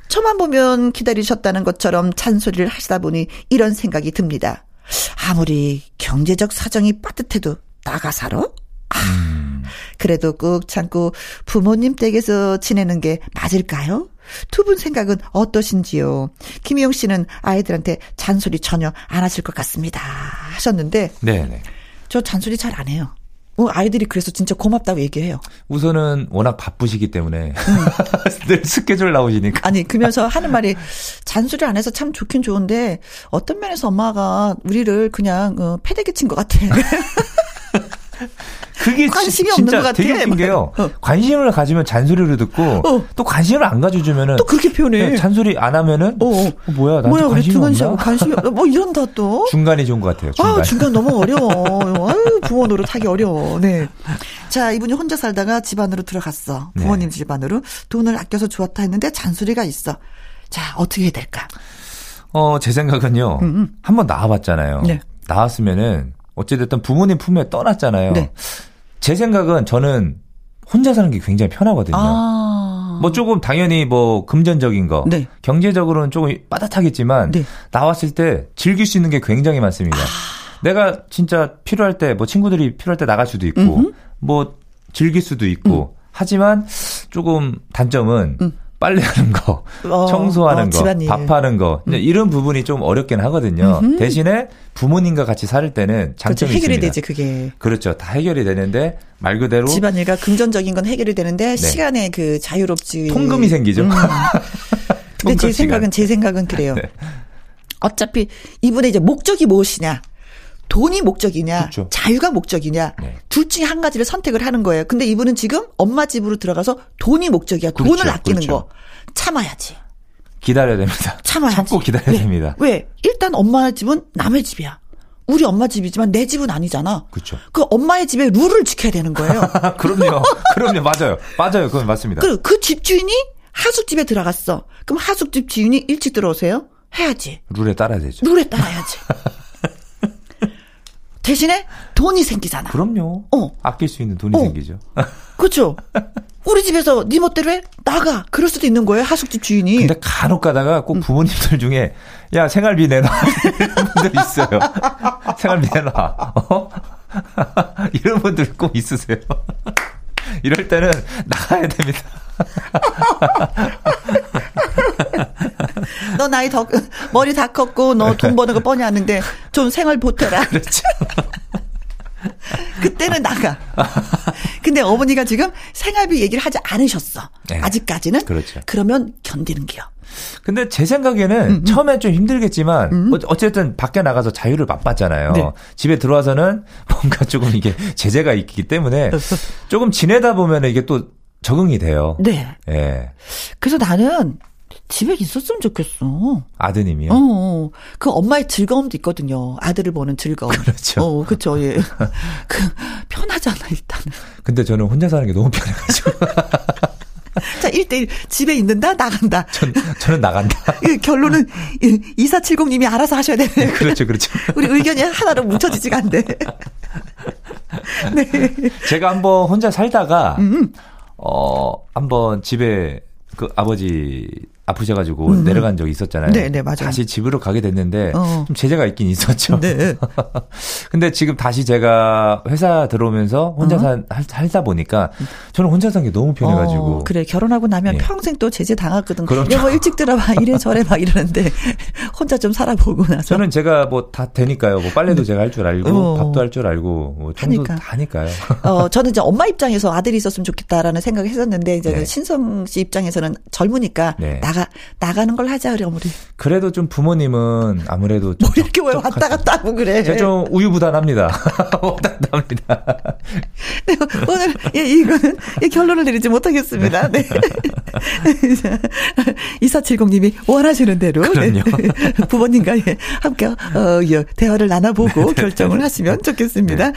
저만 보면 기다리셨다는 것처럼 잔소리를 하시다 보니 이런 생각이 듭니다. 아무리 경제적 사정이 빠듯해도 나가 살아? 아, 그래도 꾹 참고 부모님 댁에서 지내는 게 맞을까요? 두 분 생각은 어떠신지요? 김희영 씨는 아이들한테 잔소리 전혀 안 하실 것 같습니다. 하셨는데, 네네. 저 잔소리 잘 안 해요. 어, 아이들이 그래서 진짜 고맙다고 얘기해요. 우선은 워낙 바쁘시기 때문에 늘 스케줄 나오시니까. 아니, 그러면서 하는 말이 잔소리 안 해서 참 좋긴 좋은데 어떤 면에서 엄마가 우리를 그냥 어, 패대기 친 것 같아. 그게 관심이 지- 없는 진짜 것 같아. 되게 웃긴 게요. 어. 관심을 가지면 잔소리를 듣고 어. 또 관심을 안 가져주면은 또 그렇게 표현해. 네, 잔소리 안 하면은 어, 어. 어, 뭐야 나한테 뭐야, 관심이 없나? 관심이 없- 뭐 이런다 또. 중간이 좋은 것 같아요. 중간. 아, 중간 너무 어려워. 아유, 부모 노릇 하기 어려워. 네. 자, 이분이 혼자 살다가 집안으로 들어갔어. 부모님 네. 집안으로. 돈을 아껴서 좋았다 했는데 잔소리가 있어. 자, 어떻게 해야 될까? 어, 제 생각은요. 음, 음. 한번 나와봤잖아요. 네. 나왔으면은 어찌됐든 부모님 품에 떠났잖아요. 네. 제 생각은 저는 혼자 사는 게 굉장히 편하거든요. 아. 뭐 조금 당연히 뭐 금전적인 거, 네. 경제적으로는 조금 빠듯하겠지만 네. 나왔을 때 즐길 수 있는 게 굉장히 많습니다. 아. 내가 진짜 필요할 때 뭐 친구들이 필요할 때 나갈 수도 있고 음흠. 뭐 즐길 수도 있고 하지만 조금 단점은 빨래하는 거, 음. 어, 청소하는 어, 거, 집안일. 밥하는 거 이제 이런 부분이 좀 어렵긴 하거든요. 대신에 부모님과 같이 살 때는 그렇죠. 장점이 해결이 있습니다. 되지, 그게. 그렇죠. 다 해결이 되는데 말 그대로 집안일과 금전적인 건 해결이 되는데 시간의 그 자유롭지. 네. 통금이 생기죠. 음. 근데 제 시간. 생각은 제 생각은 그래요. 네. 어차피 이분의 이제 목적이 무엇이냐? 돈이 목적이냐? 그렇죠. 자유가 목적이냐? 네. 둘 중에 한 가지를 선택을 하는 거예요. 근데 이분은 지금 엄마 집으로 들어가서 돈이 목적이야. 그렇죠. 돈을 아끼는 그렇죠. 거. 참아야지. 기다려야 됩니다. 참아야지. 참고 기다려야 왜? 됩니다. 왜? 일단 엄마 집은 남의 집이야. 우리 엄마 집이지만 내 집은 아니잖아. 그렇죠. 그 엄마의 집의 룰을 지켜야 되는 거예요. 아, 그럼요. 그럼요. 맞아요. 맞아요. 그건 맞습니다. 그리고 그 집주인이 하숙집에 들어갔어. 그럼 하숙집 주인이 일찍 들어오세요? 해야지. 룰에 따라야 되죠. 룰에 따라야지. 대신에 돈이 생기잖아. 그럼요. 어. 아낄 수 있는 돈이 어. 생기죠. 그렇죠? 우리 집에서 네 멋대로 해? 나가. 그럴 수도 있는 거예요. 하숙집 주인이. 근데 간혹 가다가 음. 꼭 부모님들 중에 야 생활비 내놔 이런 분들 있어요. 생활비 내놔. 어? 이런 분들 꼭 있으세요. 이럴 때는 나가야 됩니다. 너 나이 더 머리 다 컸고 너 돈 버는 거 뻔히 아는데 좀 생활 보태라. 그렇죠. 그때는 나가. 근데 어머니가 지금 생활비 얘기를 하지 않으셨어. 네. 아직까지는. 그렇죠. 그러면 견디는 게요. 근데 제 생각에는 음, 처음엔 좀 힘들겠지만 어- 어쨌든 밖에 나가서 자유를 맛봤잖아요. 네. 집에 들어와서는 뭔가 조금 이게 제재가 있기 때문에 조금 지내다 보면 이게 또 적응이 돼요. 네. 예. 그래서 나는 집에 있었으면 좋겠어. 아드님이요. 어, 그 엄마의 즐거움도 있거든요. 아들을 보는 즐거움. 그렇죠. 어, 그렇죠. 예. 그 편하잖아 일단은. 근데 저는 혼자 사는 게 너무 편해가지고 자, 1대1 집에 있는다 나간다. 전, 저는 나간다. 이 결론은 2470님이 알아서 하셔야 되네. 그렇죠, 그렇죠. 우리 의견이 하나로 뭉쳐지지가 않네. 네. 제가 한번 혼자 살다가 음. 어 한번 집에 그 아버지 아프셔가지고 내려간 적이 있었잖아요. 음. 네, 네, 맞아요. 다시 집으로 가게 됐는데 어. 좀 제재가 있긴 있었죠. 네. 근데 지금 다시 제가 회사 들어오면서 혼자 살, 살- 살다 보니까 저는 혼자 산 게 너무 편해가지고 어, 그래 결혼하고 나면 예. 평생 또 제재 당하거든. 그럼요. 여보 일찍 들어봐 이래 저래 막 이러는데 혼자 좀 살아보고 나서 저는 제가 뭐 다 되니까요. 뭐 빨래도 제가 할 줄 알고 어. 밥도 할 줄 알고 뭐 청소 하니까. 다 하니까요. 어 저는 이제 엄마 입장에서 아들이 있었으면 좋겠다라는 생각을 했었는데 이제 네. 신성 씨 입장에서는 젊으니까 네. 나가 나가는 걸 하자 그래 어머니. 그래도 좀 부모님은 아무래도 좀 뭐 이렇게 왜 왔다 갔다 하고 그래. 제가 좀 우유부단합니다. 부단합니다. 네, 오늘 예, 이거는 예, 결론을 내리지 못하겠습니다. 네. 2470님이 원하시는 대로. 네. 부모님과 예, 함께 어, 예, 대화를 나눠보고 결정을 하시면 좋겠습니다.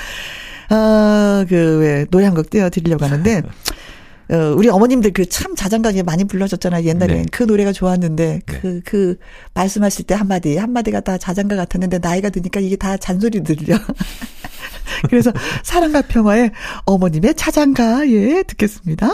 아, 그, 왜, 노래 한 곡 띄워드리려고 하는데, 어, 우리 어머님들 그 참 자장가게 많이 불러줬잖아요, 옛날엔. 네. 그 노래가 좋았는데, 그, 그, 말씀하실 때 한마디, 한마디가 다 자장가 같았는데, 나이가 드니까 이게 다 잔소리 들려. 그래서 사랑과 평화의 어머님의 자장가, 예, 듣겠습니다.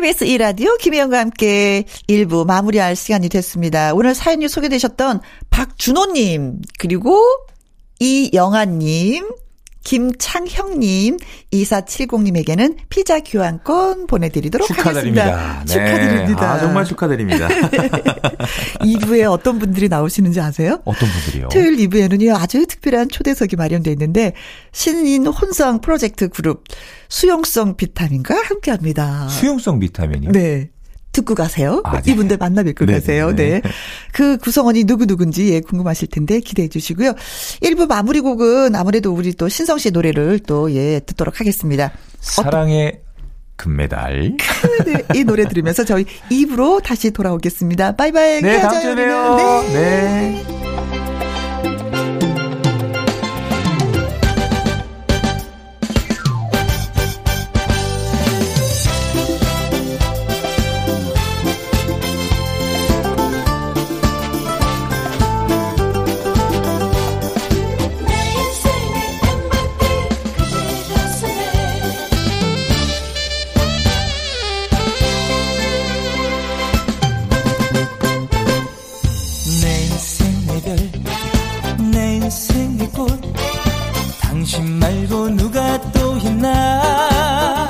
KBS 1라디오 김혜영과 함께 1부 마무리할 시간이 됐습니다. 오늘 사연이 소개되셨던 박준호님, 그리고 이영아님, 김창형님, 2470님에게는 피자 교환권 보내드리도록 축하드립니다. 하겠습니다. 네. 축하드립니다. 아, 정말 축하드립니다. 2부에 어떤 분들이 나오시는지 아세요? 어떤 분들이요? 토요일 2부에는요, 아주 특별한 초대석이 마련되어 있는데, 신인 혼성 프로젝트 그룹 수용성 비타민과 함께 합니다. 수용성 비타민이요? 네. 듣고 가세요. 아, 네. 이분들 만나 뵙고 네, 가세요. 네. 네. 그 구성원이 누구누군지 예, 궁금하실 텐데 기대해 주시고요. 1부 마무리 곡은 아무래도 우리 또 신성 씨 노래를 또 예, 듣도록 하겠습니다. 사랑의 금메달. 네, 이 노래 들으면서 저희 2부로 다시 돌아오겠습니다. 바이바이. 네, 다음 주에. 봬요. 네. 네. 누가 또 있나?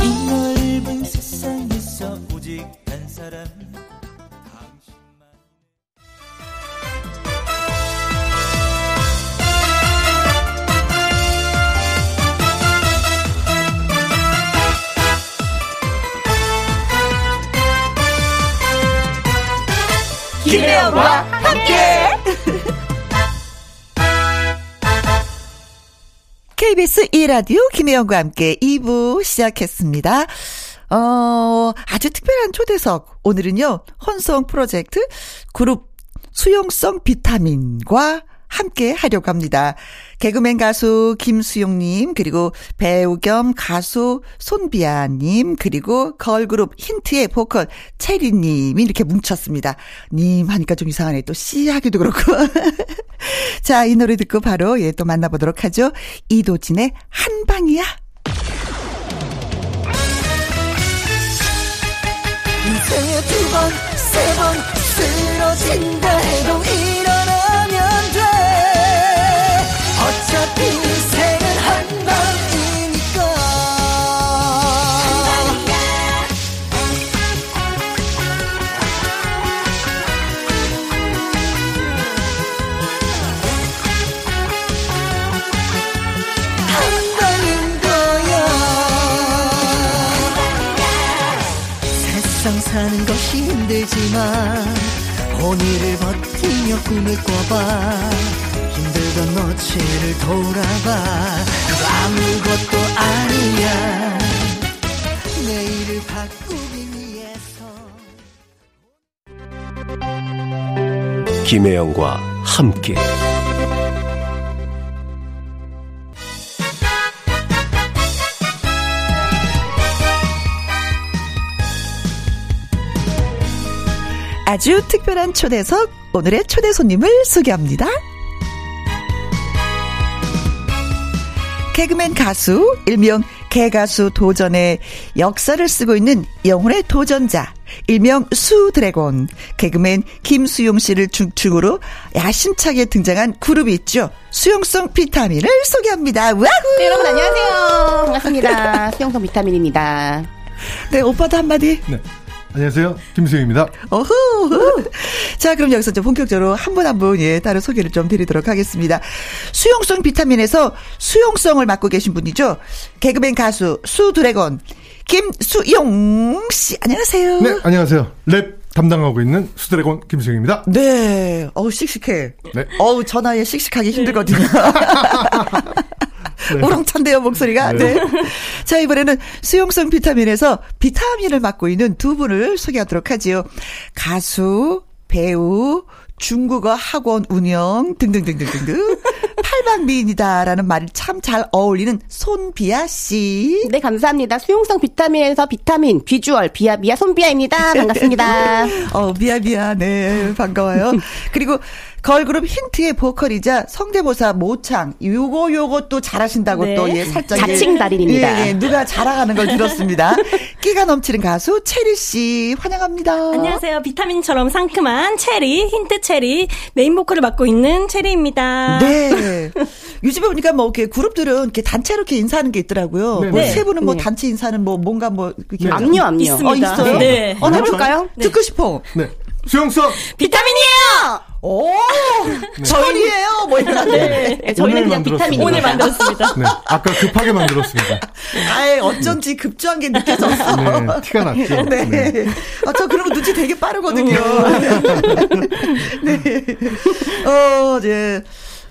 이 넓은 세상에서 오직 한 사람. 김혜영과 KBS 1라디오 김혜영과 함께 2부 시작했습니다. 어, 아주 특별한 초대석. 오늘은요, 혼성 프로젝트 그룹 수용성 비타민과 함께 하려고 합니다. 개그맨 가수 김수용님, 그리고 배우 겸 가수 손비아님, 그리고 걸그룹 힌트의 보컬 체리님이 이렇게 뭉쳤습니다. 님 하니까 좀 이상하네. 또 씨 하기도 그렇고. 자, 이 노래 듣고 바로 예, 또 만나보도록 하죠. 이도진의 한방이야. 인생에 두 번, 세 번 쓰러진다 해도 일 세상 사는 것이 힘들지만 오늘을 버티며 꿈을 꿔봐 힘들던 너치를 돌아봐. 그거 아무것도 아니야. 내일을 바꾸기 위해서. 김혜영과 함께. 아주 특별한 초대석, 오늘의 초대 손님을 소개합니다. 개그맨 가수, 일명 개가수 도전의 역사를 쓰고 있는 영혼의 도전자, 일명 수드래곤, 개그맨 김수용 씨를 중축으로 야심차게 등장한 그룹이 있죠. 수용성 비타민을 소개합니다. 와후! 네, 여러분 안녕하세요. 반갑습니다. 수영성 비타민입니다. 네, 오빠도 한마디. 네. 안녕하세요. 김수영입니다. 어후. 자, 그럼 여기서 좀 본격적으로 한분 한 분, 예, 따로 소개를 좀 드리도록 하겠습니다. 수용성 비타민에서 수용성을 맡고 계신 분이죠. 개그맨 가수 수드래곤 김수용 씨, 안녕하세요. 네, 안녕하세요. 랩 담당하고 있는 수드래곤 김수영입니다. 네, 어우, 씩씩해. 네. 어우, 전화에 씩씩하기 힘들거든요. 우렁찬데요, 목소리가. 네. 네. 자, 이번에는 수용성 비타민에서 비타민을 맡고 있는 두 분을 소개하도록 하지요. 가수, 배우, 중국어 학원 운영 등등등등등등. 팔방미인이다라는 말이 참 잘 어울리는 손비아 씨. 네, 감사합니다. 수용성 비타민에서 비타민, 비주얼, 비아 비아, 손비아입니다. 반갑습니다. 어, 미아, 미아, 네, 반가워요. 그리고 걸그룹 힌트의 보컬이자 성대모사 모창, 요거, 요거 또 잘하신다고 네. 또, 예, 살짝. 예, 자칭 달인입니다. 예, 예, 누가 자랑하는 걸 들었습니다. 끼가 넘치는 가수, 체리 씨, 환영합니다. 안녕하세요. 비타민처럼 상큼한 체리, 힌트 체리, 메인 보컬을 맡고 있는 체리입니다. 네. 요즘에 보니까 뭐, 이렇게 그룹들은 이렇게 단체로 이렇게 인사하는 게 있더라고요. 네, 뭐, 네. 세 분은 뭐 네. 단체 인사는 뭐, 뭔가 뭐, 이렇게. 압류, 압류. 있습니다. 어, 있어요? 네. 어, 해볼까요? 듣고 싶어. 네. 수영성! 비타민이에요! 오! 저희예요 뭐 이런. 네. 네, 저희는 오늘 그냥. 비타민입니다. 오늘 만들었습니다. 네. 아까 급하게 만들었습니다. 아예 어쩐지 급조한 게 느껴졌어. 네. 티가 났죠. 네. 네. 아, 저 그런 거 눈치 되게 빠르거든요. 네. 어, 이제,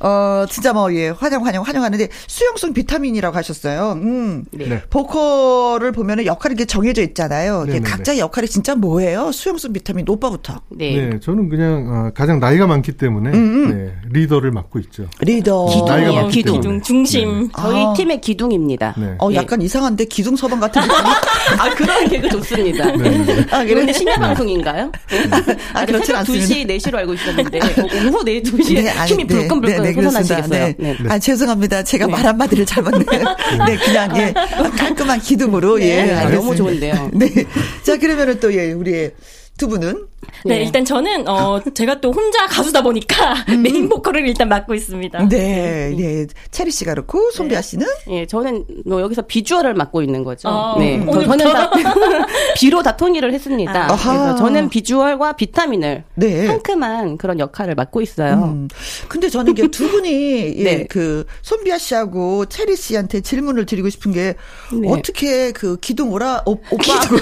어, 진짜 뭐, 예, 환영, 환영, 환영하는데, 수용성 비타민이라고 하셨어요. 음. 네. 보컬을 보면은 역할이 이렇게 정해져 있잖아요. 이게 네네네. 각자의 역할이 진짜 뭐예요? 수용성 비타민 오빠부터. 네. 네. 저는 그냥 어, 가장 나이가 많기 때문에 네, 리더를 맡고 있죠. 리더. 많기 기둥. 기둥, 중심. 저희 아. 팀의 기둥입니다. 네. 어, 네. 약간 이상한데 기둥 서방 같은 느낌. 아, 그런 개그 좋습니다. 네. 네. 아, 그런데 심야 방송인가요? 아, 그렇진 새벽 않습니다. 2시, 4시로 알고 있었는데, 어, 오후 4, 2시에 아니, 힘이 네, 불끈불끈 네, 네, 그렇습니다. 네. 네. 아, 죄송합니다. 제가 말 한마디를 잘못네요. 네, 그냥, 예, 깔끔한 기둥으로, 예. 네, 아, 알겠습니다. 너무 좋은데요. 네. 자, 그러면은 또, 예, 우리 두 분은. 네, 네. 일단 저는, 어, 제가 또 혼자 가수다 보니까 메인 보컬을 일단 맡고 있습니다. 네, 예. 체리 씨가 그렇고, 손비아 씨는? 예, 저는 뭐 여기서 비주얼을 맡고 있는 거죠. 어, 네. 저- 오늘부터? 저는 다 비로 다 통일을 했습니다. 아하. 그래서 저는 비주얼과 비타민을 네. 상큼한 그런 역할을 맡고 있어요. 음. 근데 저는 이게 두 분이, 예, 네. 그, 손비아 씨하고 체리 씨한테 질문을 드리고 싶은 게, 네. 어떻게 그 기둥 오라, 오, 오빠하고.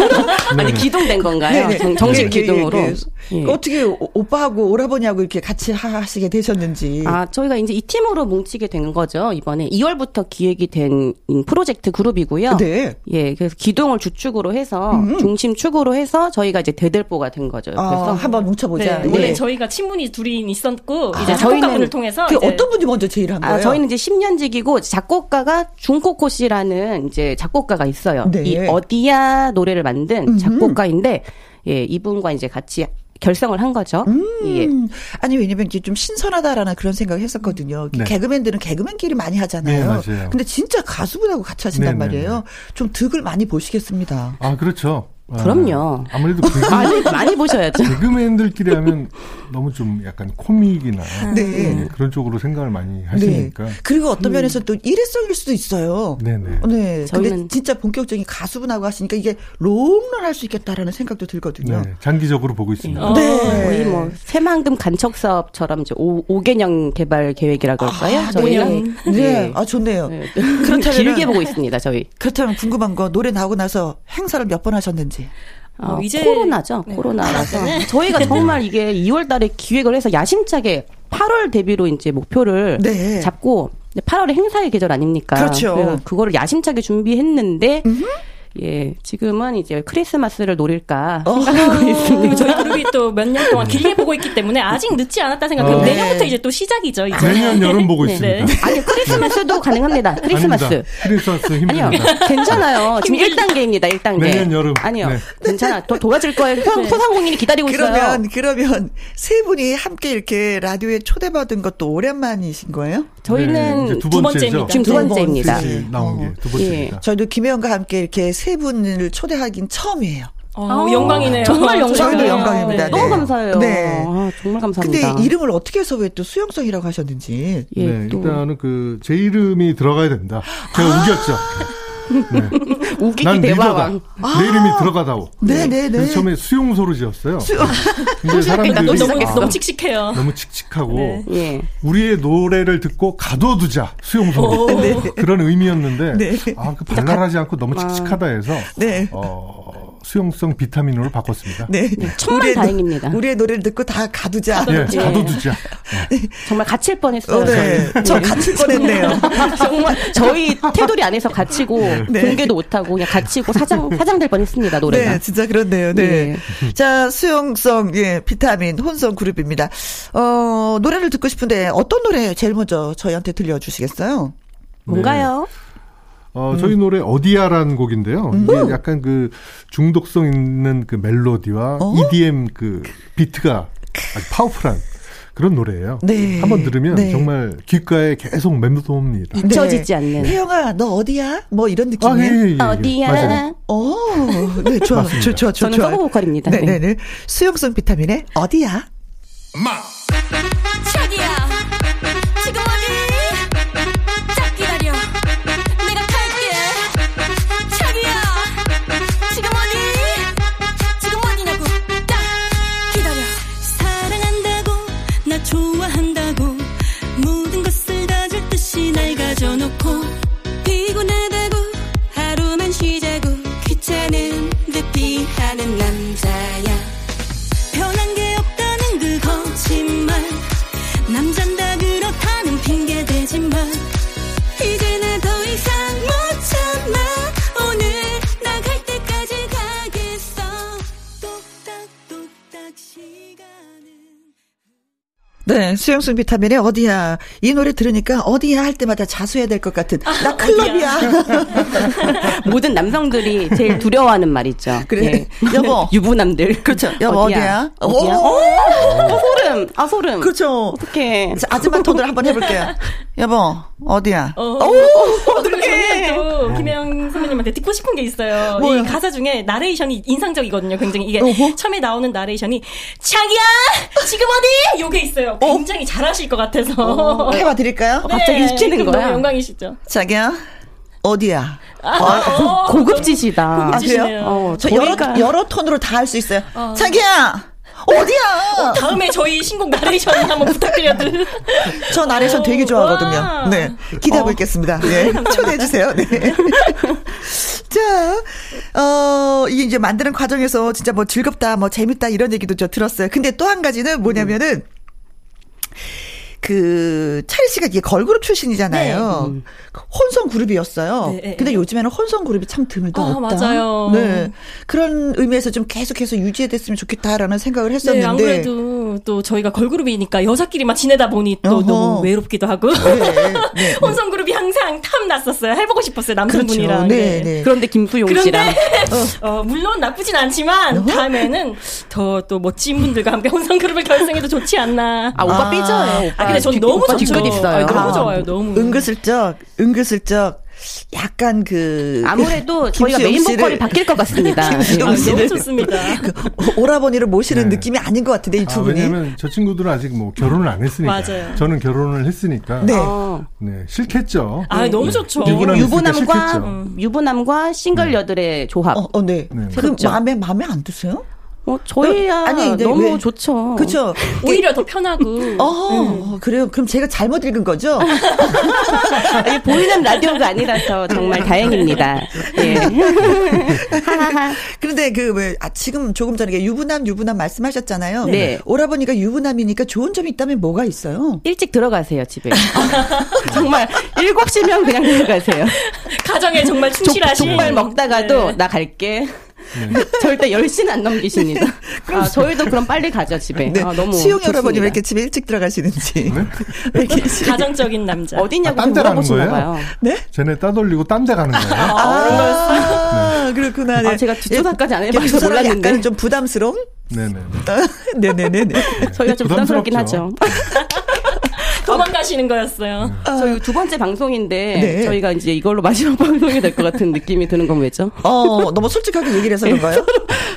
아니 기둥된 건가요? 네, 네. 정, 정식 예, 예, 기둥으로. 예, 예. 네. 예. 어떻게 오- 오빠하고 오라버니하고 이렇게 같이 하- 하시게 되셨는지. 아, 저희가 이제 이 팀으로 뭉치게 된 거죠. 이번에 2월부터 기획이 된 프로젝트 그룹이고요. 네. 예, 그래서 기동을 주축으로 해서 중심 축으로 해서 저희가 이제 대들보가 된 거죠. 아, 그래서 한번 뭉쳐보자. 네, 원래 예. 저희가 친분이 둘이 있었고 이제 아, 작곡가분을 저희는 통해서 그 이제 어떤 분이 먼저 제일 한 거예요? 아, 저희는 이제 10년직이고 작곡가가 중코코 씨라는 이제 작곡가가 있어요. 네. 이 어디야 노래를 만든 작곡가인데 예, 이분과 이제 같이 결성을 한 거죠. 예. 음, 아니 왜냐면 이게 좀 신선하다라는 그런 생각을 했었거든요. 네. 개그맨들은 개그맨끼리 많이 하잖아요. 네, 맞아요. 근데 진짜 가수분하고 같이 하신단 네, 네, 말이에요. 좀 득을 많이 보시겠습니다. 아, 그렇죠. 아, 그럼요. 아무래도 개그, 많이 많이 보셔야죠. 개그맨들끼리 하면 너무 좀 약간 코믹이나 네. 예, 그런 쪽으로 생각을 많이 하시니까. 그리고 어떤 면에서 또 일회성일 수도 있어요. 네네. 네. 근데 진짜 본격적인 가수분하고 하시니까 이게 롱런 할 수 있겠다라는 생각도 들거든요. 네, 장기적으로 보고 있습니다. 어. 네. 거의 뭐 새만금 간척 사업처럼 이제 오, 5개년 개발 계획이라고 할까요? 아, 저희는 네. 네. 네. 아, 좋네요. 네. 그렇다면은- 길게 보고 있습니다. 저희. 그렇다면 궁금한 거 노래 나오고 나서 행사를 몇 번 하셨는지. 어, 뭐 이제- 코로나죠. 네. 코로나라서 저희가 정말 이게 2월달에 기획을 해서 야심차게 8월 데뷔로 이제 목표를 네. 잡고 8월에 행사의 계절 아닙니까? 그렇죠. 그거를 야심차게 준비했는데 예 지금은 이제 크리스마스를 노릴까 생각하고 그리고 있습니다. 저희 그룹이 또 몇 년 동안 길게 보고 있기 때문에 아직 늦지 않았다 생각해요. 어. 내년부터 네. 이제 또 시작이죠. 이제. 내년 여름 보고 네. 있습니다. 아니 크리스마스도 가능합니다. 크리스마스. 아닙니다. 크리스마스 아니요, 힘듭니다. 괜찮아요. 지금 1단계입니다, 1단계. 내년 여름. 아니요, 네. 괜찮아. 더 도와줄 거예요. 소- 소상공인이 기다리고 있어요. 그러면 그러면 세 분이 함께 이렇게 라디오에 초대받은 것도 오랜만이신 거예요? 저희는 네, 두. 번째입니다. 지금 두두 번째입니다. 나온 게 두 번째입니다. 저희도 김혜영과 함께 이렇게 세 분을 초대하긴 처음이에요. 어, 영광이네요. 정말 영광이에요. 저희도 영광입니다. 너무 네. 감사해요. 네. 아, 정말 감사합니다. 근데 이름을 어떻게 해서 왜 또 수영성이라고 하셨는지. 예, 네, 또 일단은 그 제 이름이 들어가야 된다. 제가 우겼죠. 네. 우기기 난 리더다. 대화왕. 내 이름이 들어가다오. 네, 네, 네. 그래서 처음에 수용소로 지었어요. 근데 그러니까 사람들이 또 너무. 너무 칙칙해요. 너무 칙칙하고 네. 예. 우리의 노래를 듣고 가둬두자 수용소로 그런 의미였는데 네. 아, 그 발랄하지 않고 너무 칙칙하다 해서 네. 어, 수용성 비타민으로 바꿨습니다. 네. 정말 우리의 노- 다행입니다. 우리의 노래를 듣고 다 가두자. 예, 예. 가둬두자. 정말 갇힐 뻔했어요. 어, 네. 저희. 저 갇힐 뻔했네요. 정말 저희 테두리 안에서 갇히고 네. 공개도 못하고 그냥 갇히고 사장 사장될 뻔했습니다 노래가. 네, 진짜 그렇네요. 네. 네. 자, 수용성, 예, 비타민, 혼성 그룹입니다. 어, 노래를 듣고 싶은데 어떤 노래 제일 먼저 저희한테 들려주시겠어요? 뭔가요? 어, 저희 노래 어디야라는 곡인데요. 이게 약간 그 중독성 있는 그 멜로디와 어? EDM 그 비트가 아주 파워풀한 그런 노래예요. 네. 한번 들으면 네. 정말 귓가에 계속 맴도옵니다. 잊혀지지 않는. 혜영아, 너 어디야? 뭐 이런 아, 느낌이에요? 예, 예, 예, 예. 어디야? 맞아요. 어, 네, 좋아. 좋아, 좋아, 좋아. 저는 서브 보컬입니다. 네, 네, 네. 수용성 비타민의 어디야? 자 피하는 남자야 네, 수용성 비타민의 어디야. 이 노래 들으니까 어디야 할 때마다 자수해야 될 것 같은. 나 클럽이야. 모든 남성들이 제일 두려워하는 말이죠. 그래. 예. 여보. 유부남들. 그렇죠. 여보, 어디야? 어디야? 오. 어, 소름. 아 소름. 그렇죠. 어떡해. 자, 아줌마 톤으로 한번 해볼게요. 여보, 어디야? 어, 오, 그리고 저는 선배님한테 듣고 싶은 게 있어요. 뭐요? 이 가사 중에 나레이션이 인상적이거든요. 굉장히 이게 어허. 처음에 나오는 나레이션이 자기야 지금 어디? 요게 있어요. 굉장히 잘하실 것 같아서. 해봐 드릴까요? 네, 갑자기 시키는 거야? 너무 영광이시죠. 자기야, 어디야? 어, 고급지시다. 아, 고급지시네요. 그래요? 어, 저 여러, 여러 톤으로 다 할 수 있어요. 자기야, 어디야? 다음에 저희 신곡 나레이션 한번 부탁드려도. 저 나레이션 되게 좋아하거든요. 와. 네. 기대하고 있겠습니다. 네. 초대해주세요. 네. 자, 어, 이게 이제 만드는 과정에서 진짜 뭐 즐겁다, 뭐 재밌다 이런 얘기도 저 들었어요. 근데 또 한 가지는 뭐냐면은, 그, 차리 씨가 이게 걸그룹 출신이잖아요. 혼성 그룹이었어요. 네, 네, 근데 네. 요즘에는 혼성 그룹이 참 드물다. 아, 없다. 맞아요. 네. 그런 의미에서 좀 계속해서 유지됐으면 좋겠다라는 생각을 했었는데. 네, 안 그래도 또 저희가 걸그룹이니까 여자끼리만 지내다 보니 또 어허. 너무 외롭기도 하고. 네, 네. 혼성 그룹이 항상 탐 났었어요. 해보고 싶었어요, 남성분이랑. 그렇죠. 네, 네. 그런데 김수용 씨랑 그런데 어, 물론 나쁘진 않지만 다음에는 더 또 멋진 분들과 함께 혼성 그룹을 결성해도 좋지 않나. 아 오빠 아. 삐져요. 오빠. 아, 근데 전 뒤- 너무 좋죠. 있어요. 아, 너무 아, 좋아요, 너무. 은근슬쩍, 은근슬쩍, 약간 그. 아무래도 저희가 메인 보컬이 바뀔 것 같습니다. 김수영 아, 예. 씨를- 너무 좋습니다. 그 오라버니를 모시는 네. 느낌이 아닌 것 같은데 이두 아, 분이. 왜냐면 저 친구들은 아직 뭐 결혼을 안 했으니까. 맞아요. 저는 결혼을 했으니까. 네. 어. 네, 싫겠죠. 아, 너무 좋죠. 유부남 있으니까 유부남과 싫겠죠. 음. 유부남과 싱글 여들의 조합. 어, 어, 네. 네. 그. 마음에 마음에 안 드세요? 어, 저희야 어, 아니, 너무 왜- 좋죠. 그렇죠. 오히려 더 편하고. 어, 그래요. 그럼 제가 잘못 읽은 거죠? 이게 보이는 라디오가 아니라서 정말 다행입니다. 예. 하하하. 그런데 그왜 아, 지금 조금 전에 유부남 유부남 말씀하셨잖아요. 네. 오라버니가 유부남이니까 좋은 점이 있다면 뭐가 있어요? 일찍 들어가세요, 집에. 정말 7시면 그냥 들어가세요. 가정에 정말 족, 충실하신. 족발 먹다가도 네. 나 갈게. 절대 10시는 안 넘기십니다. 아, 저희도 그럼 빨리 가죠, 집에. 네. 아, 너무. 수용 여러분이. 왜 이렇게 집에 일찍 들어가시는지. 왜 이렇게 시- 가정적인 남자. 어디냐고 아, 딴데 가는 물어보시나 거예요? 봐요. 네? 쟤네 따돌리고 딴 데 가는 거예요. 아, 그렇구나. 네. 아, 제가 뒷조사까지 안 예, 해봐서 몰랐는데. 약간 좀 부담스러운? 네네. 네 네네네. 저희가 좀 부담스럽긴 하죠. 도망가시는 거였어요. 저희 두 번째 방송인데 네. 저희가 이제 이걸로 마지막 방송이 될 것 같은 느낌이 드는 건 왜죠? 어, 너무 솔직하게 얘기를 해서 그런가요?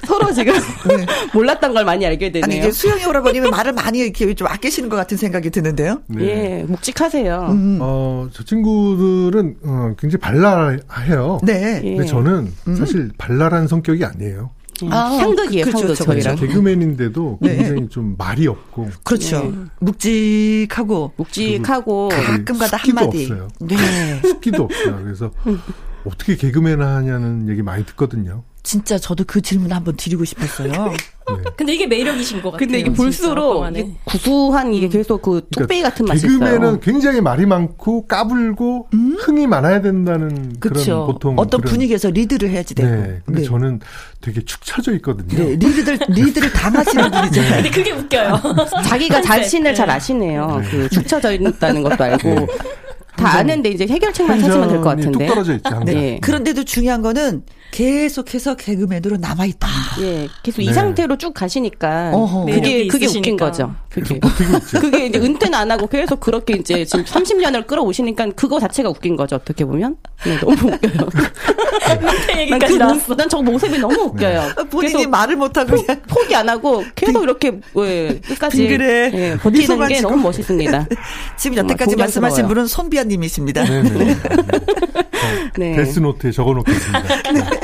서로 지금 몰랐던 걸 많이 알게 네. 아니, 되네요. 이게 수영이 오라버니는 말을 많이 이렇게 좀 아끼시는 것 같은 생각이 드는데요. 네. 예, 묵직하세요. 음. 어, 저 친구들은 어, 굉장히 발랄해요. 네. 예. 근데 저는 사실 발랄한 성격이 아니에요. 예. 아, 상극이에요, 그렇죠, 상극 저희랑. 개그맨인데도 네. 굉장히 좀 말이 없고 그렇죠. 묵직하고 묵직하고 가끔가다 습기도 한마디. 없어요. 네. 습기도 없어요. 그래서 어떻게 개그맨 하냐는 얘기 많이 듣거든요. 진짜 저도 그 질문 한번 드리고 싶었어요. 네. 근데 이게 매력이신 것 같아요. 근데 이게 볼수록. 이게 구수한 이게 계속 그 뚝배기 같은 맛이 그러니까 개그맨은 있어요. 굉장히 말이 많고 까불고 흥이 많아야 된다는 그런 그렇죠. 보통 어떤 그런- 분위기에서 리드를 해야지 되고. 네. 근데 네. 저는 되게 축 처져 있거든요. 네, 리드들 리드를 당하시는 분이잖아요. 근데 그게 웃겨요. 자기가. 자신을 잘 네. 아시네요. 그 축 처져 있다는 것도 알고 다 아는데 이제 해결책만 찾으면 될 것 같은데. 뚝 떨어져 있지 항상. 네. 그런데도 중요한 거는 계속해서 개그맨으로 남아 있다. 예, 계속 이 네. 상태로 쭉 가시니까 어허. 그게 그게 웃긴 있으시니까. 거죠. 그게 그게 이제 은퇴는 안 하고 계속 그렇게 이제 지금 30년을 끌어오시니까 그거 자체가 웃긴 거죠. 어떻게 보면 네, 너무 웃겨요. 얘기까지 나왔어. 난저 모습이 너무 웃겨요. 본인이 계속 말을 못하고 그냥 포기 안 하고 계속 이렇게 예, 끝까지 빙그레. 예, 버티는 게. 너무 멋있습니다. 지금 여태까지 말씀하신. 분은 손비아님이십니다. 네네. 네. 데스노트에 적어놓겠습니다.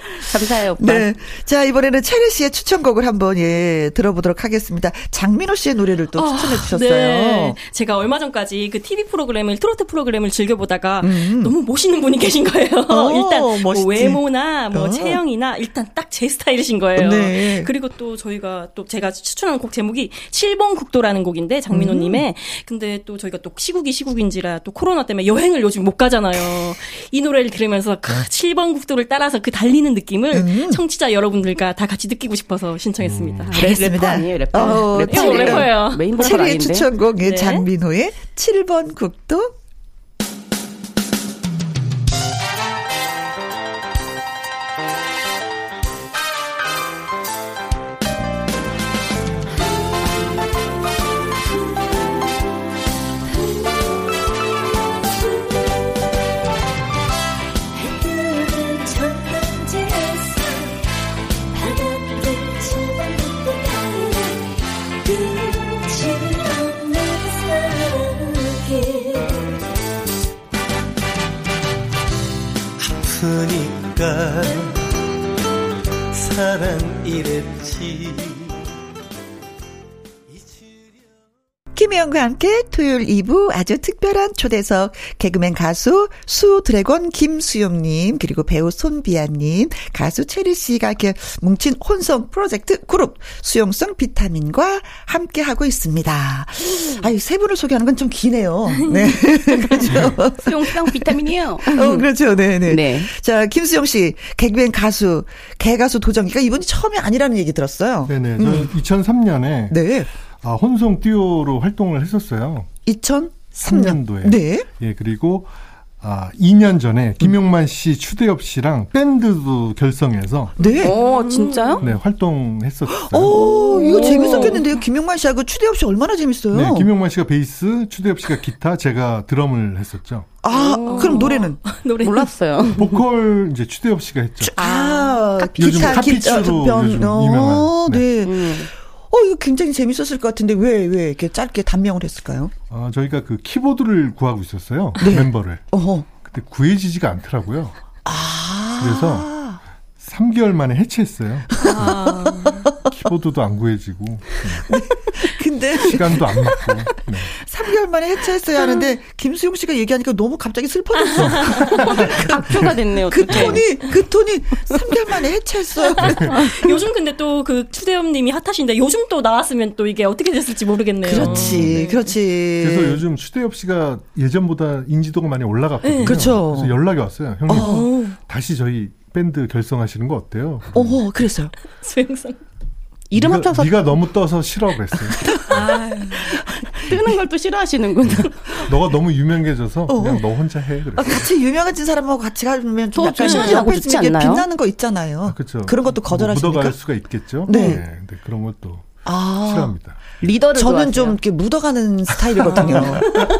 감사해요, 오빠. 네. 자, 이번에는 체리 씨의 추천곡을 한번, 예, 들어보도록 하겠습니다. 장민호 씨의 노래를 또 추천해 주셨어요. 네. 제가 얼마 전까지 그 TV 프로그램을 트로트 프로그램을 즐겨보다가 너무 멋있는 분이 계신 거예요. 어, 일단 뭐. 외모나 뭐 어. 체형이나 일단 딱 제 스타일이신 거예요. 네. 그리고 또 저희가 또 제가 추천하는 곡 제목이 7번 국도라는 곡인데 장민호님의 근데 또 저희가 또 시국이 시국인지라 또 코로나 때문에 여행을 요즘 못 가잖아요. 이 노래를 들으면서 그 7번 국도를 따라서 그 달리는 느낌 을 청취자 여러분들과 다 같이 느끼고 싶어서 신청했습니다. 래퍼 알겠습니다. 아니에요, 래퍼. 어, 래퍼 형 래퍼예요. 메인 보컬 체리의 아닌데. 추천곡, 예, 네. 장민호의 7번 국도. 김혜영과 함께 토요일 2부 아주 특별한 초대석 개그맨 가수 수 드래곤 김수용님 그리고 배우 손비아님 가수 체리 씨가 이렇게 뭉친 혼성 프로젝트 그룹 수용성 비타민과 함께 하고 있습니다. 아유 세 분을 소개하는 건 좀 기네요. 네 그렇죠. 수용성 비타민이에요. 어 그렇죠. 네네. 네. 자 김수용 씨 개그맨 가수 개가수 도전기가 이분이 처음이 아니라는 얘기 들었어요. 네네. 저는 2003년에 네. 아, 혼성 듀오로 활동을 했었어요. 2003년. 3년 도에. 네. 예, 그리고 아, 2년 전에 김용만 씨, 추대엽 씨랑 밴드도 결성해서 네. 어, 진짜요? 네, 활동했었어요. 오, 이거 재밌었겠는데요. 김용만 씨하고 추대엽 씨 얼마나 재밌어요. 네, 김용만 씨가 베이스, 추대엽 씨가 기타, 제가 드럼을 했었죠. 아, 그럼 노래는? 노래 몰랐어요. 보컬 이제 추대엽 씨가 했죠. 아, 요즘 기타, 카피추로 기타, 변, 요즘 어, 유명한, 네. 음. 어, 이거 굉장히 재밌었을 것 같은데 왜, 왜 이렇게 짧게 단명을 했을까요? 어, 저희가 그 키보드를 구하고 있었어요. 네. 멤버를. 어허. 근데 구해지지가 않더라고요. 아. 그래서 3개월 만에 해체했어요. 아, 키보드도 안 구해지고 근데 시간도 안 맞고. 네. 3개월 만에 해체했어야 하는데 김수용 씨가 얘기하니까 너무 갑자기 슬퍼졌어. 악표가 됐네요. 그. 톤이, 그 톤이 3개월 만에 해체했어요. 요즘 근데 또 그 추대엽님이 핫하신데 요즘 또 나왔으면 또 이게 어떻게 됐을지 모르겠네요. 그렇지, 네. 그렇지. 그래서 요즘 추대엽 씨가 예전보다 인지도가 많이 올라갔거든요. 그렇죠. 그래서 연락이 왔어요. 형님 어우, 다시 저희 밴드 결성하시는 거 어때요? 어허, 그랬어요. 수영상. 이름 합쳐서 네가 너무 떠서 싫어 그랬어요. 뜨는 걸 또 싫어하시는구나. 너가 너무 유명해져서 어. 그냥 너 혼자 해 아, 그랬어요. 같이 유명해진 사람하고 같이 가면 좀 약간 조심하고 옆에 좋지 않나요? 빛나는 거 있잖아요. 그렇죠. 그런 것도 거절하십니까? 뭐 묻어갈 수가 있겠죠. 네. 근데 그런 것도 아. 싫어합니다. 리더를 저는 좋아하세요. 좀 이렇게 묻어가는 스타일이거든요.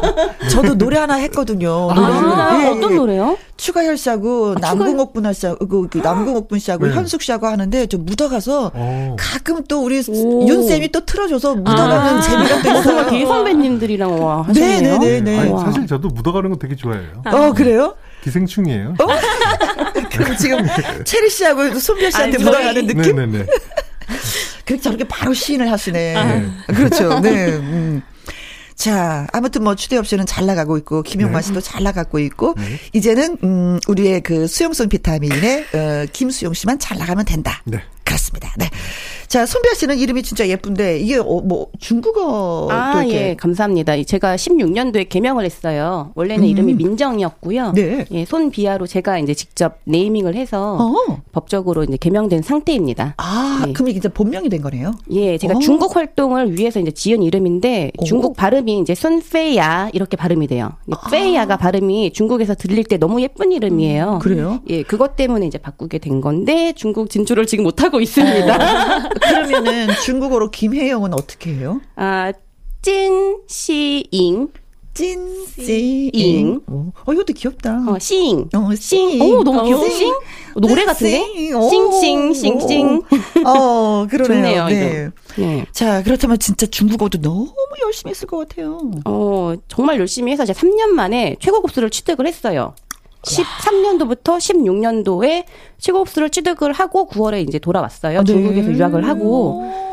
저도 노래 하나 했거든요. 아, 노래를. 예, 어떤 예. 노래요? 추가열 씨하고 남궁옥분 씨하고 그, 그 남궁옥 분 씨하고 네. 현숙 씨하고 하는데 좀 묻어가서 어. 가끔 또 우리 오. 윤 쌤이 또 틀어줘서 묻어가는 아. 재미가 또 어, 있어요. 되게 선배님들이랑 와 하셨네요. 네네네네. 아니, 와. 사실 저도 묻어가는 거 되게 좋아해요. 어 그래요? 기생충이에요. 그럼 지금 체리 씨하고 손별 씨한테 아니, 묻어가는 저희- 느낌? 네네네. 그렇게 저렇게 바로 시인을 하시네. 네. 그렇죠. 네. 음. 자, 아무튼 뭐 추대엽 씨는 잘 나가고 있고 김용만 네. 씨도 잘 나가고 있고 네. 이제는 음 우리의 그 수용성 비타민의 어 김수용 씨만 잘 나가면 된다. 네. 그렇습니다. 네. 자, 손별 씨는 이름이 진짜 예쁜데 이게 어, 뭐 중국어 아, 이렇게 예, 감사합니다. 제가 16년도에 개명을 했어요. 원래는 음. 이름이 민정이었고요. 네. 예, 손비아로 제가 이제 직접 네이밍을 해서 어. 법적으로 이제 개명된 상태입니다. 아, 네. 그럼 이게 이제 본명이 된 거네요. 예, 제가 어. 중국 활동을 위해서 이제 지은 이름인데 오. 중국 발음이 이제 손페야 이렇게 발음이 돼요. 아. 페야가 발음이 중국에서 들릴 때 너무 예쁜 이름이에요. 음, 그래요? 예, 그것 때문에 이제 바꾸게 된 건데 중국 진출을 지금 못 하고 있습니다. 그러면은 중국어로 김혜영은 어떻게 해요? 아, 찐시잉, 찐씨잉. 어, 이것도 귀엽다. 어, 싱. 어, 싱. 싱. 오, 너무 어, 귀여워. 싱. 싱? 노래 같은데? 싱. 오. 싱싱, 싱싱. 어, 그러네요. 좋네요, 네. 네. 자, 그렇다면 진짜 중국어도 너무 열심히 했을 것 같아요. 어, 정말 열심히 해서 제가 3년 만에 최고 급수를 취득을 했어요. 13년도부터 16년도에 최고급수를 취득을 하고 9월에 이제 돌아왔어요. 네. 중국에서 유학을 하고.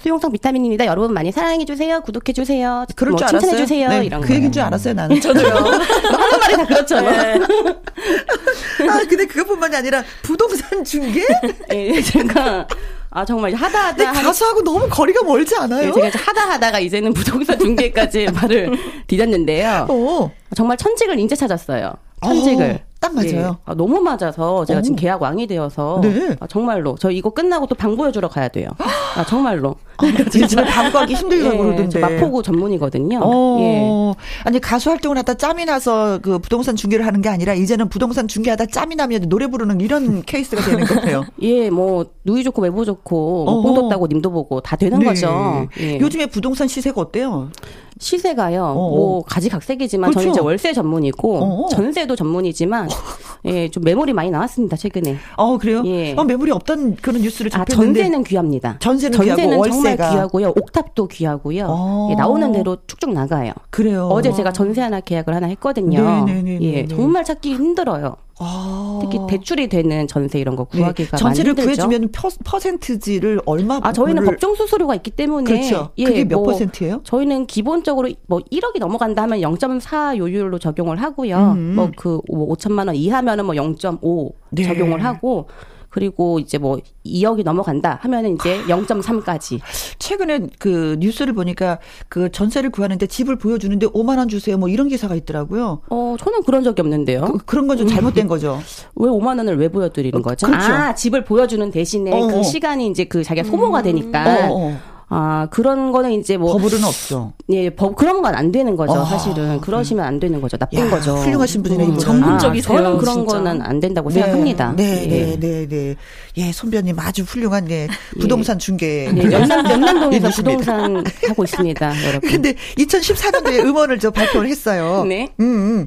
수용성 비타민입니다. 여러분 많이 사랑해 주세요. 구독해 주세요. 그럴 뭐 줄 알았어요. 칭찬해 주세요. 네, 이런 그 거. 얘기인 줄 알았어요, 나는. 저도요. 하는 말이 다 그렇잖아요. 아, 근데 그것뿐만이 아니라 부동산 중개? 예, 제가 아 정말 하다 근데 하다 하다 가수하고 너무 거리가 멀지 않아요? 예, 제가 이제 하다 하다가 이제는 부동산 중개까지 발을 디뎠는데요. 어. 정말 천직을 인제 찾았어요. 천직을. 어, 딱 맞아요. 예. 아, 너무 맞아서 제가 어. 지금 계약 왕이 되어서 네. 아, 정말로 저 이거 끝나고 또 방 보여주러 가야 돼요. 아 정말로. 진짜 방구하기 힘들다고 예, 그러던데. 저 마포구 전문이거든요. 어. 예. 아니 가수 활동을 하다 짬이 나서 그 부동산 중개를 하는 게 아니라 이제는 부동산 중개하다 짬이 나면 노래 부르는 이런 케이스가 되는 거예요. 예, 뭐 누이 좋고 외모 좋고. 뭐 뽕 따고 님도 보고 다 되는 네. 거죠. 예. 요즘에 부동산 시세가 어때요? 시세가요. 어. 뭐 가지각색이지만 그렇죠. 저는 이제 월세 전문이고 어. 전세도 전문이지만 예, 좀 매물이 많이 나왔습니다 최근에. 어, 그래요? 예. 어, 매물이 없다는 그런 뉴스를 아 접했는데. 전세는 귀합니다. 전세는 귀하고 정말 월세가. 귀하고요. 옥탑도 귀하고요. 어. 예, 나오는 대로 쭉쭉 나가요. 그래요. 어제 제가 전세 하나 계약을 하나 했거든요. 네네네네네. 예, 정말 찾기 힘들어요. 아. 특히 대출이 되는 전세 이런 거 네. 구하기가 전세를 많이 힘들죠. 구해주면 퍼, 퍼센트지를 얼마 아 저희는 법정 수수료가 있기 때문에 그렇죠. 예, 그게 몇 뭐 퍼센트예요? 저희는 기본적으로 뭐 1억이 넘어간다 하면 0.4 요율로 적용을 하고요. 음. 뭐그 5천만 원 이하면은 뭐0.5 네. 적용을 하고 그리고 이제 뭐 2억이 넘어간다 하면은 이제 0.3까지. 최근에 그 뉴스를 보니까 그 전세를 구하는데 집을 보여주는데 5만 원 주세요. 뭐 이런 기사가 있더라고요. 어, 저는 그런 적이 없는데요. 그, 런 건 좀 잘못된 거죠. 왜 5만 원을 왜 보여드리는 거죠? 그렇죠. 아, 집을 보여주는 대신에 어, 어. 그 시간이 이제 그 자기가 소모가 되니까. 어, 어. 아, 그런 거는 이제 뭐. 법으로는 없죠. 예, 법, 그런 건 안 되는 거죠, 아, 사실은. 그러시면 안 되는 거죠. 나쁜 야, 거죠. 훌륭하신 분이네, 이분은. 전문적이세요, 아, 저는 그런 진짜. 거는 안 된다고 네, 생각합니다. 네, 예. 네, 네, 네. 예, 손변님 아주 훌륭한 예, 부동산 중개. 예, 연남, 연남동에서 이분이십니다. 부동산 하고 있습니다, 여러분. 근데 2014년도에 음원을 저 발표를 했어요. 네. 음, 음.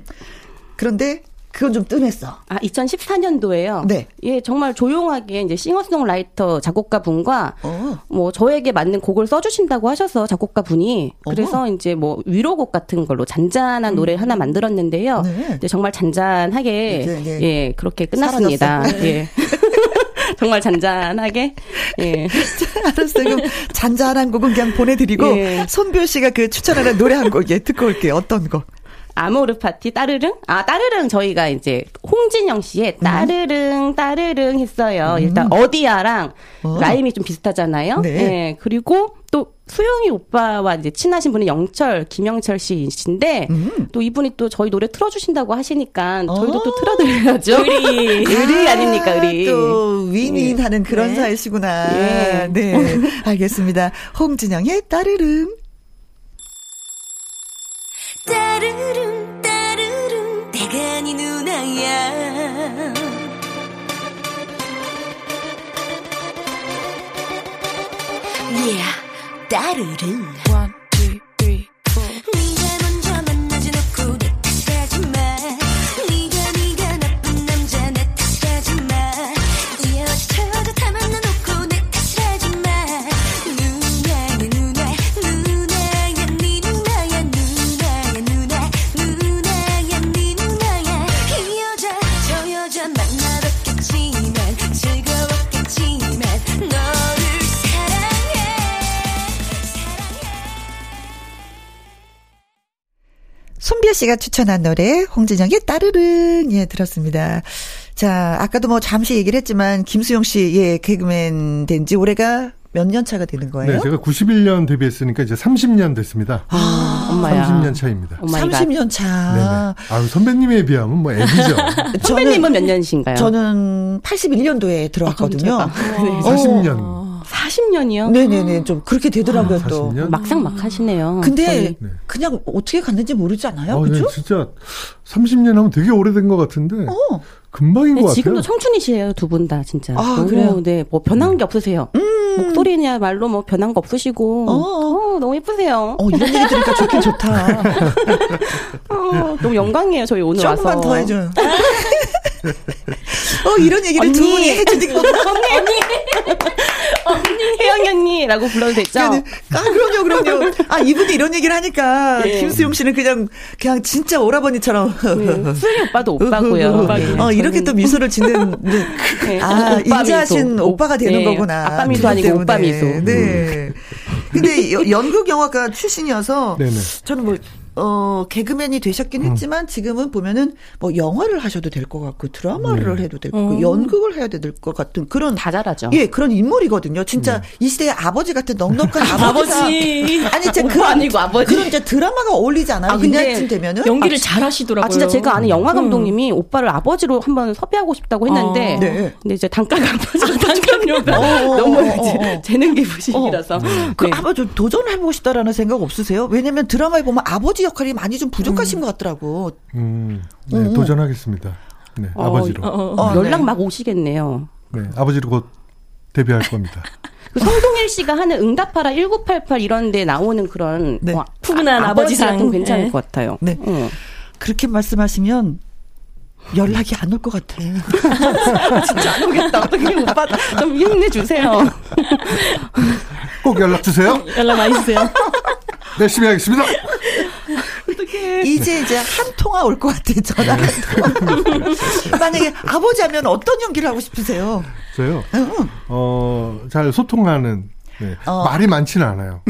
그런데 그건 좀 뜸했어. 아, 2014년도에요. 네. 예, 정말 조용하게 이제 싱어송라이터 작곡가 분과 어. 뭐 저에게 맞는 곡을 써주신다고 하셔서 작곡가 분이 그래서 이제 뭐 위로곡 같은 걸로 잔잔한 노래 하나 만들었는데요. 음. 네. 네, 정말 잔잔하게 네, 네. 예 그렇게 끝났습니다. 예. 정말 잔잔하게 예. 알았어요. 그럼 잔잔한 곡은 그냥 보내드리고 예. 손별 씨가 그 추천하는 노래 한 곡 예, 듣고 올게요. 어떤 거? 아모르 파티 따르릉? 아, 따르릉 저희가 이제 홍진영 씨의 음. 따르릉 따르릉 했어요. 일단 어디야랑 어. 라임이 좀 비슷하잖아요. 네. 예, 그리고 또 수영이 오빠와 이제 친하신 분이 영철 김영철 씨이신데 음. 또 이분이 또 저희 노래 틀어주신다고 하시니까 저희도 어. 또 틀어드려야죠. 의리 의리 아닙니까 의리. 또 윈윈하는 그런 네. 사이시구나. 예. 네, 알겠습니다. 홍진영의 따르릉. 따르릉 따르릉 내가 네 누나야. Yeah 따르릉 손비아 씨가 추천한 노래 홍진영의 따르릉 예 들었습니다. 자 아까도 뭐 잠시 얘기를 했지만 김수영 씨예 개그맨 된 지 올해가 몇 년 차가 되는 거예요? 네, 제가 91년 데뷔했으니까 이제 30년 됐습니다. 아, 엄마야. 30년 차입니다. Oh my god. 30년 차. 네네. 아유, 선배님에 비하면 뭐 애기죠. 선배님은 몇 년이신가요? 저는 81년도에 들어왔거든요. 아, 네. 40년. 40년이요? 네네네 좀 그렇게 되더라고요 아, 또. 40년? 막상 막 하시네요. 근데. 네. 그냥 어떻게 갔는지 모르지 않아요? 어, 네, 그죠? 진짜 30년 하면 되게 오래된 것 같은데 어. 금방인 네, 것 같아요. 지금도 청춘이시에요, 두 분 다, 진짜. 아, 너무, 그래요? 음. 네, 뭐, 변한 게 없으세요. 목소리냐 말로 뭐, 변한 거 없으시고. 어. 어, 너무 예쁘세요. 어 이런 얘기 들으니까 좋긴 좋다. 어, 너무 영광이에요, 저희 오늘 와서. 조금만 더 해줘요. 어 이런 얘기를 두 언니. 분이 해주니까 혜영이 언니라고 불러도 되죠? 그러니까 아, 그럼요, 그럼요. 아, 이분이 이런 얘기를 하니까, 네. 김수용 씨는 그냥, 그냥 진짜 오라버니처럼. 네, 수영이 오빠도 오빠고요. 네, 어, 이렇게 또 미소를 짓는, 네. 네, 아, 오빠 인자하신 미소. 오빠 가 되는 네, 거구나. 아빠 미소 아니고 때문에. 오빠 미소. 네. 근데 여- 연극 영화과 출신이어서, 네네. 저는 뭐, 어, 개그맨이 되셨긴 했지만, 지금은 보면은, 뭐, 영화를 하셔도 될 것 같고, 드라마를 해도 될 것 같고, 연극을 해야 될 것 같은 그런. 다 잘하죠. 예, 그런 인물이거든요. 진짜 이 시대의 아버지 같은 넉넉한. 아버지. 아니, 진짜 그런, 아니고 아버지. 그런 이제 드라마가 어울리지 않아요? 아, 근데 이날쯤 되면은? 연기를 잘 하시더라고요. 아, 진짜 제가 아는 영화 감독님이 오빠를 아버지로 한번 섭외하고 싶다고 했는데, 어. 네. 근데 이제 단가가 안 맞아서 단가료가 어, 어, 너무 어, 이제 어, 어. 재능 기부식이라서. 그 네. 아마 좀 도전해 보고 싶다라는 생각 없으세요? 왜냐면 드라마에 보면 아버지 역할이 많이 좀 부족하신 것 같더라고. 음, 네, 도전하겠습니다. 네, 어, 아버지로. 어, 어. 어, 연락 네. 막 오시겠네요. 네, 아버지로 곧 데뷔할 겁니다. 그 송동일 씨가 하는 응답하라 1988 이런 데 나오는 그런 네. 어, 푸근한 아 버지상. 같은 괜찮을 네. 것 같아요. 네. 어. 그렇게 말씀하시면 연락이 안 올 것 같아. 진짜 안 오겠다. 어떻게 오빠 좀 힘내 주세요. 꼭 연락 주세요. 연락 많이 주세요. 열심히 하겠습니다. 이제 이제 한 통화 올 것 같아. 전화 한 통화. 만약에 아버지 하면 어떤 연기를 하고 싶으세요? 저요. 어, 잘 소통하는 네. 어. 말이 많지는 않아요.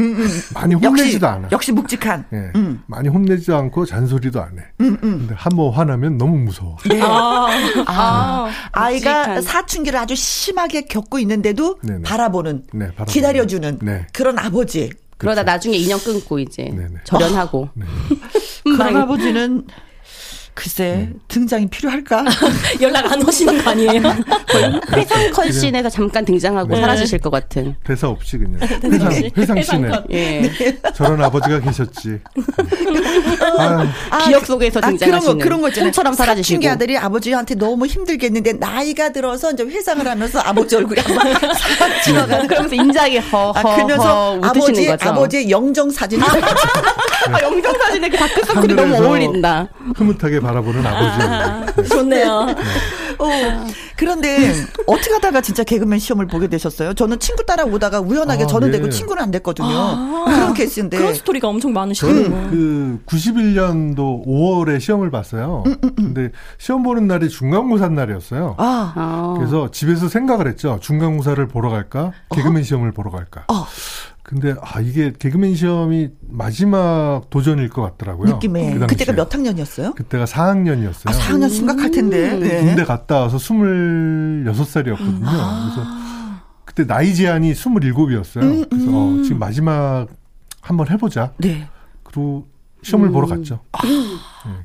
많이 혼내지도 않아. 역시 묵직한. 예. 음. 많이 혼내지도 않고 잔소리도 안 해. 근데 한 번 화나면 너무 무서워. 아, 아, 아 이가 묵직한. 사춘기를 아주 심하게 겪고 있는데도 네네. 바라보는, 네, 바라보는. 기다려주는 네. 그런 아버지. 그러다 나중에 인연 끊고 이제 네네. 절연하고. 그런 아버지는 글쎄 등장이 필요할까? 연락 안 오시는 거 아니에요? 회상 컷신에서 잠깐 등장하고 네. 사라지실 것 같은. 대사 없이 그냥. 회상, 회상 씬에 예. 저런 아버지가 계셨지. 아유, 기억 속에서 그- 그런 거 등장하시는 그런 거 있잖아요. 꿈처럼 사라지시고. 사춘기 아들이 아버지한테 너무 힘들겠는데 나이가 들어서 이제 회상을 하면서 아버지 얼굴이 한번 싹 지나가는. 그러면서 인자하게 허허 아, 그러면서 아버지 거죠. 아버지의 영정 사진을 아, 영정 사진에 그 다크서클이 너무 어울린다. 흐뭇하게 바라보는 아버지. 좋네요. 어, 그런데 어떻게 하다가 진짜 개그맨 시험을 보게 되셨어요? 저는 친구 따라오다가 우연하게 아, 저는 네. 되고 친구는 안 됐거든요. 그런 케이스인데. 그런 스토리가 엄청 저는 많으시네요. 그 91년도 5월에 시험을 봤어요. 근데 시험 보는 날이 중간고사 날이었어요. 아, 아. 그래서 집에서 생각을 했죠. 중간고사를 보러 갈까? 개그맨 시험을 보러 갈까? 어. 근데 아 이게 개그맨 시험이 마지막 도전일 것 같더라고요. 느낌에. 그. 그때가 몇 학년이었어요? 그때가 4학년이었어요. 아, 4학년 심각할 텐데. 네. 군대 갔다 와서 26살이었거든요. 그래서 그때 나이 제한이 27이었어요. 그래서 어, 지금 마지막 한번 해보자. 네. 그리고 시험을 보러 갔죠. 네,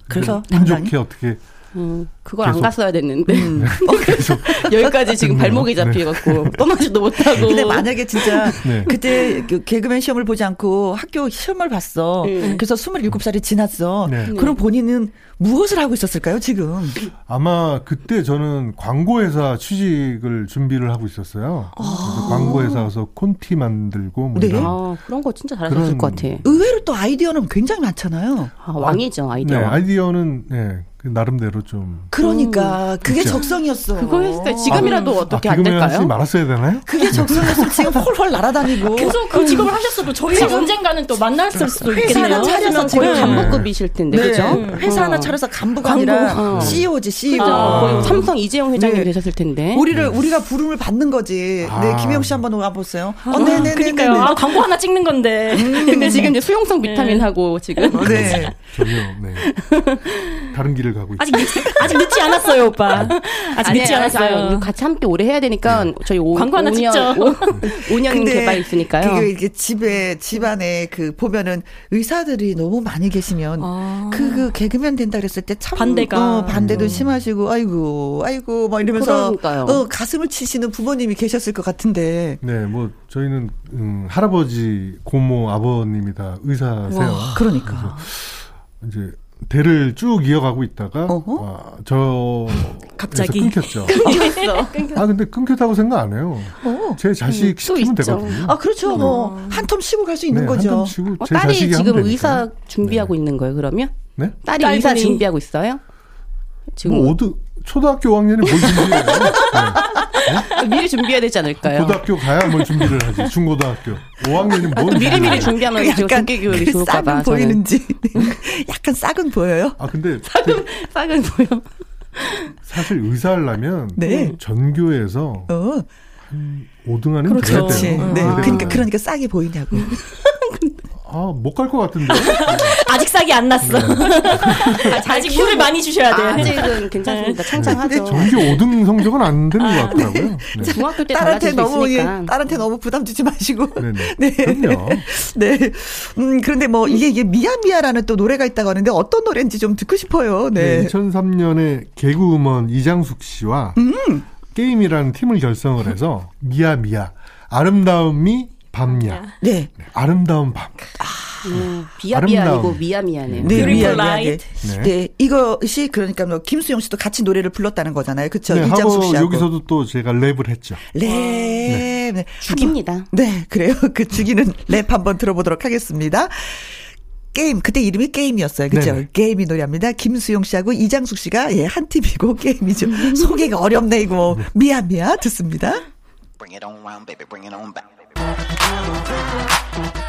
그래서 운? 좋게 어떻게 음, 그걸 안 계속. 갔어야 됐는데 계속 여기까지 지금 음, 발목이 네. 잡혀갖고 떠나지도 못하고. 근데 만약에 진짜 네. 그때 그 개그맨 시험을 보지 않고 학교 시험을 봤어. 음. 그래서 27살이 지났어. 네. 그럼 본인은 무엇을 하고 있었을까요, 지금? 아마 그때 저는 광고회사 취직을 준비를 하고 있었어요. 그래서 광고회사 가서 콘티 만들고 뭐 네. 아, 그런 거 진짜 잘하셨을 것 같아. 의외로 또 아이디어는 굉장히 많잖아요. 아, 왕이죠, 아이디어. 네, 아이디어는 네, 그 나름대로 좀 그러니까 그게 그렇죠. 적성이었어. 그거 했을 때 지금이라도 어떻게 아, 안 개그맨 하지 될까요? 말았어야 되나요? 그게 적성이었으면 지금 헐헐 날아다니고. 계속 그 직업을 하셨어도 저희가 언젠가는 또 만났을 수도 회사 있겠네요. 하나 차려서 지금 간부급이실 텐데, 네. 그죠? 회사 하나 어. 차려서 간부가 광고, 아니라 어. CEO지, CEO. 거의 삼성 이재용 회장님 네. 되셨을 텐데. 우리를 우리가 부름을 받는 거지. 네, 아. 김혜영 씨 한번 와 보세요. 어, 아, 네네네. 그러니까요. 아, 광고 하나 찍는 건데. 근데 지금 이제 수용성 비타민 하고 지금 네. 전혀 네. 다른 길을 가고 있죠. 아직 늦, 아직 늦지 않았어요, 오빠. 아직 늦지 아니에요, 아니에요. 않았어요. 같이 함께 오래 해야 되니까 저희 오, 광고 하나 5년, 찍죠. 5, 년 개발 있으니까요. 그게 이게 집에 집안에 그 보면은 의사들이 너무 많이 계시면 아. 그, 그 개그맨 된다 그랬을 때 참 반대가. 어, 반대도 심하시고 아이고 아이고 막 이러면서 그러니까요. 어, 가슴을 치시는 부모님이 계셨을 것 같은데 네, 뭐 저희는 음, 할아버지, 고모, 아버님이 다 의사세요. 그러니까 이제 대를 쭉 이어가고 있다가 어허. 아, 저 갑자기. 끊겼죠. 끊겼어. 아 근데 끊겼다고 생각 안 해요. 어. 제 자식 또 시키면 있죠. 되거든요. 아 그렇죠 뭐한 텀 쉬고 갈 수 있는 네, 거죠 한텀 치고 어, 제 딸이 자식이 지금. 의사 준비하고 있는 거예요, 그러면? 네? 딸이 딸분이. 의사 준비하고 있어요? 지금 뭐 어드 초등학교 5학년이 뭘 준비해요? 네. 미리 준비해야 되지 않을까요? 고등학교 가야 뭘 준비를 하지. 중고등학교 5학년이 뭘 미리 준비를 미리? 준비하면 지금 약간 교육이 그 좋을까 싹은 봐. 저는. 보이는지 약간 싹은 보여요 아 근데 싹은 보여. 사실 의사하려면 네. 전교에서 어 5등 안에 그렇죠. 돼야 그렇지 돼요. 네 그래야 그러니까. 그러니까 싹이 보이냐고 아 못 갈 것 같은데. 아직 싹이 안 났어. 아직 물을 많이 주셔야 돼. 아직은 괜찮습니다. 창창하죠. 전교 5등 성적은 안 되는 것 같더라고요. 네. 중학교 때 딸한테 너무 있으니까. 딸한테 너무 부담 주지 마시고 네네. 네. 그럼요. 네. 음, 그런데 뭐, 이게, 이게, 미야미야라는 또 노래가 있다고 하는데 어떤 노래인지 좀 듣고 싶어요. 네. 네. 2003년에 개그우먼 이장숙 씨와 음. 게임이라는 팀을 결성을 해서 미야 미야 아름다움이 밤야 네. 네, 아름다운 밤 음, 비야 비야 아니고 아름다운. 미야 미야네요. 네, Beautiful 미안해. Light. 네. 네, 이것이 그러니까 뭐 김수영 씨도 같이 노래를 불렀다는 거잖아요. 그렇죠? 네, 이장숙 하고 씨하고. 여기서도 또 제가 랩을 했죠. 랩. 네. 죽입니다. 네, 그래요. 그 죽이는 랩 한번 들어보도록 하겠습니다. 게임 그때 이름이 게임이었어요. 그렇죠? 네네. 게임이 노래합니다. 김수용 씨하고 이장숙 씨가 예, 한 팀이고 게임이죠. 소개가 어렵네 이거. 미안 미안 듣습니다. Bring it on round, baby, bring it on back. Thank you.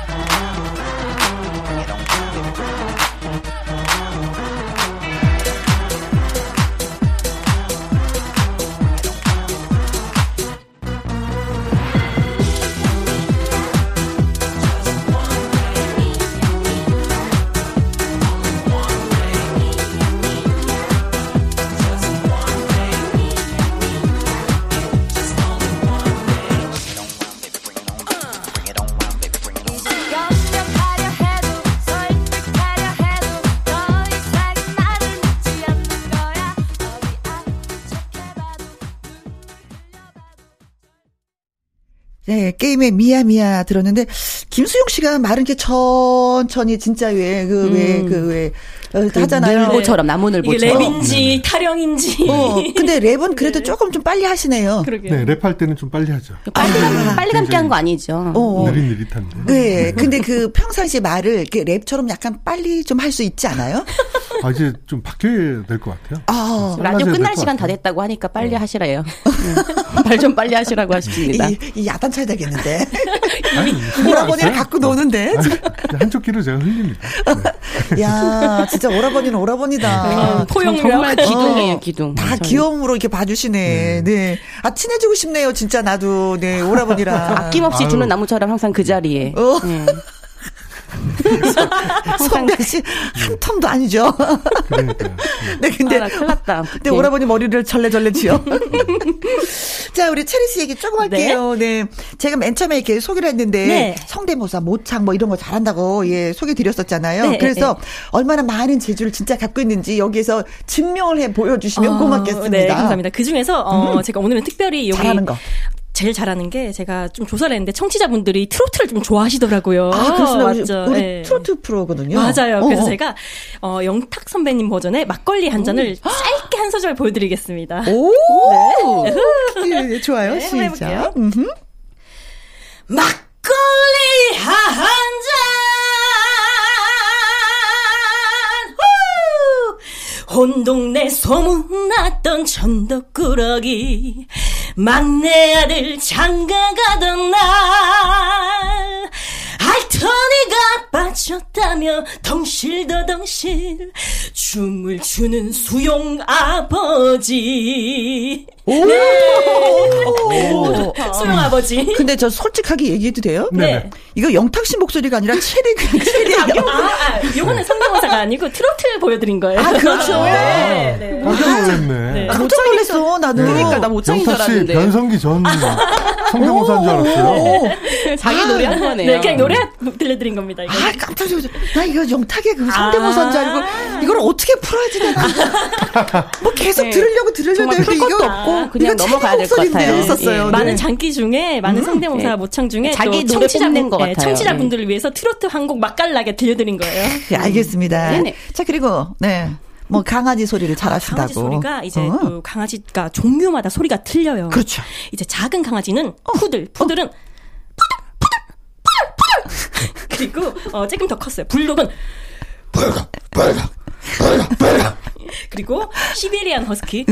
네, 게임의 미야 미야 들었는데 김수용 씨가 말은 이렇게 천천히 진짜 왜 그 왜 그왜 하잖아요. 늘보처럼 나무 이게 늘보처럼. 랩인지 타령인지. 어, 근데 랩은 그래도 조금 좀 빨리 하시네요. 그러게요. 네, 랩할 때는 좀 빨리 하죠. 빨리 감, 아, 빨리 감기 한 거 아니죠. 어. 느릿느릿한데. 네, 근데 그 평상시 말을 이렇게 랩처럼 약간 빨리 좀 할 수 있지 않아요? 아, 이제 좀 바뀌어야 될 것 같아요. 아, 라디오 끝날 시간 다 같아요. 됐다고 하니까 빨리 하시래요. 말 좀 빨리 하시라고 하십니다. 이, 이 야단 쳐야 되겠는데. 아니, 오라버니를. 갖고 노는데. 아니, 한쪽 귀로 제가 흘립니다. 네. 야, 진짜 오라버니는 오라버니다. 아, 포용력. 정말 기둥이에요, 어, 기둥. 다 저는. 귀여움으로 이렇게 봐주시네. 네. 아, 친해지고 싶네요. 진짜 나도. 네, 오라버니랑. 아낌없이 아유. 주는 나무처럼 항상 그 자리에. 어. 예. 성백 씨, 한 텀도 아니죠. 그러니까요. 네, 근데. 아, 났다. 네, 오라버니 머리를 절레절레 지어. 자, 우리 체리 씨 얘기 조금 할게요. 네. 제가 맨 처음에 이렇게 소개를 했는데, 네. 성대모사, 모창 뭐 이런 거 잘한다고, 예, 소개 드렸었잖아요. 네, 그래서 얼마나 많은 재주를 진짜 갖고 있는지 여기에서 증명을 해 보여주시면 어, 고맙겠습니다. 네, 감사합니다. 그 중에서 어, 제가 오늘은 특별히 여기 잘하는 거. 제일 잘하는 게 제가 좀 조사를 했는데 청취자분들이 트로트를 좀 좋아하시더라고요. 아, 그렇습니다. 우리, 맞죠? 우리 네. 트로트 프로거든요. 맞아요. 그래서 어, 어. 제가 어, 영탁 선배님 버전의 막걸리 한 잔을 짧게 한 소절 보여드리겠습니다. 오! 네. 예, 좋아요. 네, 시작. 막걸리 한 온 동네 소문났던 천덕꾸러기 막내 아들 장가 가던 날. 알터니가 빠졌다며 덩실더덩실 춤을 추는 수용 아버지 오! 수용 아버지 근데 저 솔직하게 얘기해도 돼요? 네. 이거 영탁 씨 목소리가 아니라 체리, 체리예요. 아, 아, 요거는 성대모사가 아니고 트로트를 보여드린 거예요. 아, 그렇죠. 네, 네. 깜짝 놀랐네. 네. 깜짝 놀랐어, 나도. 그러니까 나 모창인 줄 영탁 씨 알았는데. 변성기 전 성대모사인 줄 알았어요. 자기 노래 한 거네요. 네, 그냥 노래 들려드린 겁니다. 이거. 아, 깜짝 놀랐어. 나 이거 영탁의 그 성대모사인 줄 알고, 이걸 어떻게 풀어야지 내가. 뭐 계속 네. 들으려고 들으려고 했는데 이거, 없고 그냥 넘어가야 될것 목소리인데 같아요. 했었어요. 예. 네. 많은 장기 중에 많은 성대모사 네. 모창 중에 자기 또 노래 청취자 뽐낸 것 네, 같아요. 청취자분들을 위해서 트로트 한 곡 맛깔나게 들려드린 거예요. 네, 알겠습니다. 네네. 자, 그리고, 네. 뭐, 강아지 소리를 잘 하신다고. 강아지 소리가 이제 어. 또 강아지가 종류마다 소리가 틀려요. 그렇죠. 이제 작은 강아지는 푸들, 푸들은 푸들, 푸들, 푸들, 푸들. 그리고 어, 조금 더 컸어요. 불독은 그리고 시베리안 허스키.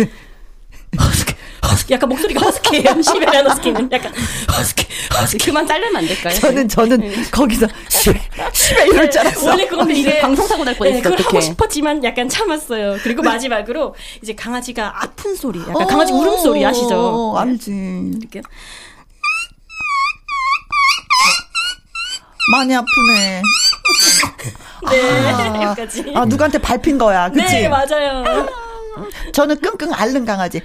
허스키, 허스키. 약간 목소리가 허스키예요. 시베리안 허스키는 약간 허스키, 허스키. 그만 자르면 안 될까요? 저는, 저는 거기서, 시베, 시베 이럴 줄 알았어. 원래 그건데 이게 이게 방송 사고 날 뻔했어, 네, 그걸 하고. 싶었지만 약간 참았어요. 그리고 마지막으로 이제 강아지가 아픈 소리, 약간 어, 강아지 울음 소리 아시죠? 어, 알지. 이렇게 많이 아프네. 네, 여기까지. 아, 누구한테 밟힌 거야. 그치? 네, 맞아요. 저는 끙끙 앓는 강아지.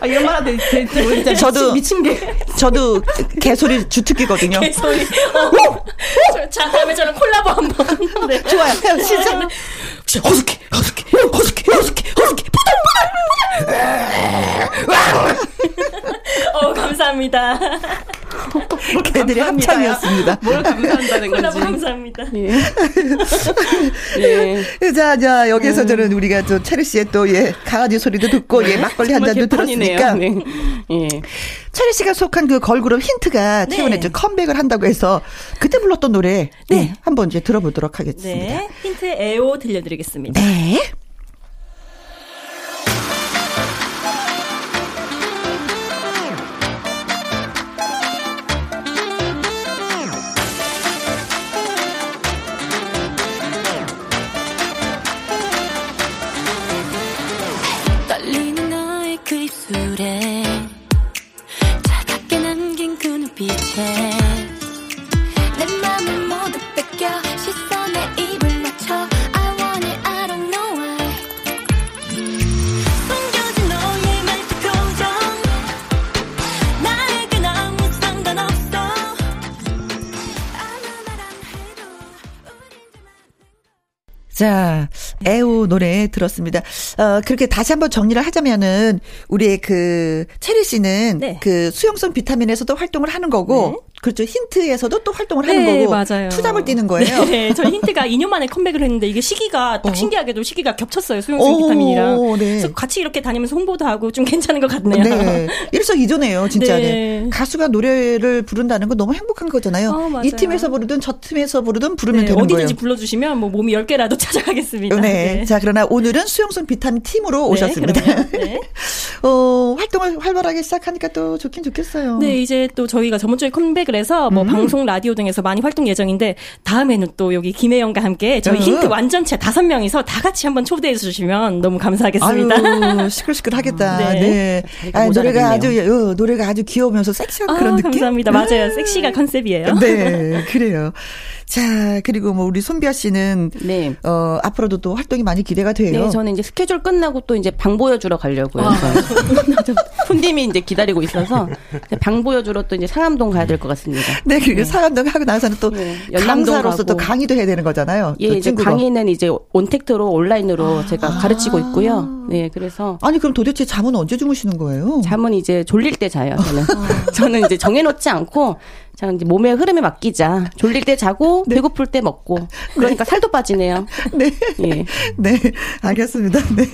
아, 이런 말 제, 진짜 저도- 미친, 미친 게. 저도 개소리 주특기거든요. 개소리. 어. 자, 다음에 저는 콜라보 한 번. 네. 좋아요. 시작. 허스키, 허스키, 허스키, 허스키, 허스키, 어, 감사합니다. 개들의 합창이었습니다. 뭘 감사한다는 건지. 감사합니다. 예. 예. 자, 자, 여기서 저는 우리가 또 체리 씨의 또, 예, 강아지 소리도 듣고, 예, 막걸리 한 잔도. 들었으니까. 네. 예. 체리 씨가 속한 그 걸그룹 힌트가 네. 최근에 좀 컴백을 한다고 해서 그때 불렀던 노래 네. 네. 한번 이제 들어보도록 하겠습니다. 네. 힌트 에오 들려드리겠습니다. 네. 그 입술에 차갑게 남긴 그 눈빛에 내 맘을 모두 뺏겨 시선에 입을 맞춰 자, 에오 노래 들었습니다. 어, 그렇게 다시 한번 정리를 하자면은, 우리의 그, 체리 씨는 네. 그 수용성 비타민에서도 활동을 하는 거고, 그렇죠. 힌트에서도 또 활동을 하는 네, 거고, 맞아요. 투잡을 뛰는 거예요. 네, 저희 힌트가 2년 만에 컴백을 했는데 이게 시기가 딱 어. 신기하게도 시기가 겹쳤어요. 수용성 오, 비타민이랑. 네. 그래서 같이 이렇게 다니면서 홍보도 하고 좀 괜찮은 것 같네요. 네. 일석이조네요, 진짜. 네. 네. 가수가 노래를 부른다는 건 너무 행복한 거잖아요. 어. 이 팀에서 부르든 저 팀에서 부르든 부르면 네, 되는 거예요. 어디든지 불러주시면 뭐 몸이 10개라도 찾아가겠습니다. 네. 자, 그러나 오늘은 수용성 비타민 팀으로 네, 오셨습니다. 네. 어, 활동을 활발하게 시작하니까 또 좋긴 좋겠어요. 네, 이제 또 저희가 저번 주에 컴백 을 해서 음. 뭐 방송, 라디오 등에서 많이 활동 예정인데 다음에는 또 여기 김혜영과 함께 저희 음. 힌트 완전체 다섯 명이서 다 같이 한번 초대해 주시면 너무 감사하겠습니다. 아유, 시끌시끌 하겠다. 네. 네. 아, 노래가 아주, 모자라겠네요. 어, 노래가 아주 귀여우면서 섹시한 아, 그런 느낌? 감사합니다. 맞아요. 섹시가 컨셉이에요. 네, 그래요. 자, 그리고 뭐 우리 손비아 씨는 네. 어, 앞으로도 또 활동이 많이 기대가 돼요. 네, 저는 이제 스케줄 끝나고 또 이제 방 보여주러 가려고요. 손님이 이제 기다리고 있어서 방 보여주러 또 이제 상암동 가야 될 것 같습니다. 네, 그리고 사람동 하고 나서는 또 네, 연남동 강사로서 또 가고. 강의도 해야 되는 거잖아요. 예, 또 이제. 강의는 이제 온택트로 온라인으로 제가 가르치고 있고요. 네, 그래서 아니, 그럼 도대체 잠은 언제 주무시는 거예요? 잠은 이제 졸릴 때 자요. 저는 저는 이제 정해놓지 않고 그냥 이제 몸의 흐름에 맡기자. 졸릴 때 자고 배고플 때 먹고. 그러니까 살도 빠지네요. 네. 예. 네, 알겠습니다. 네.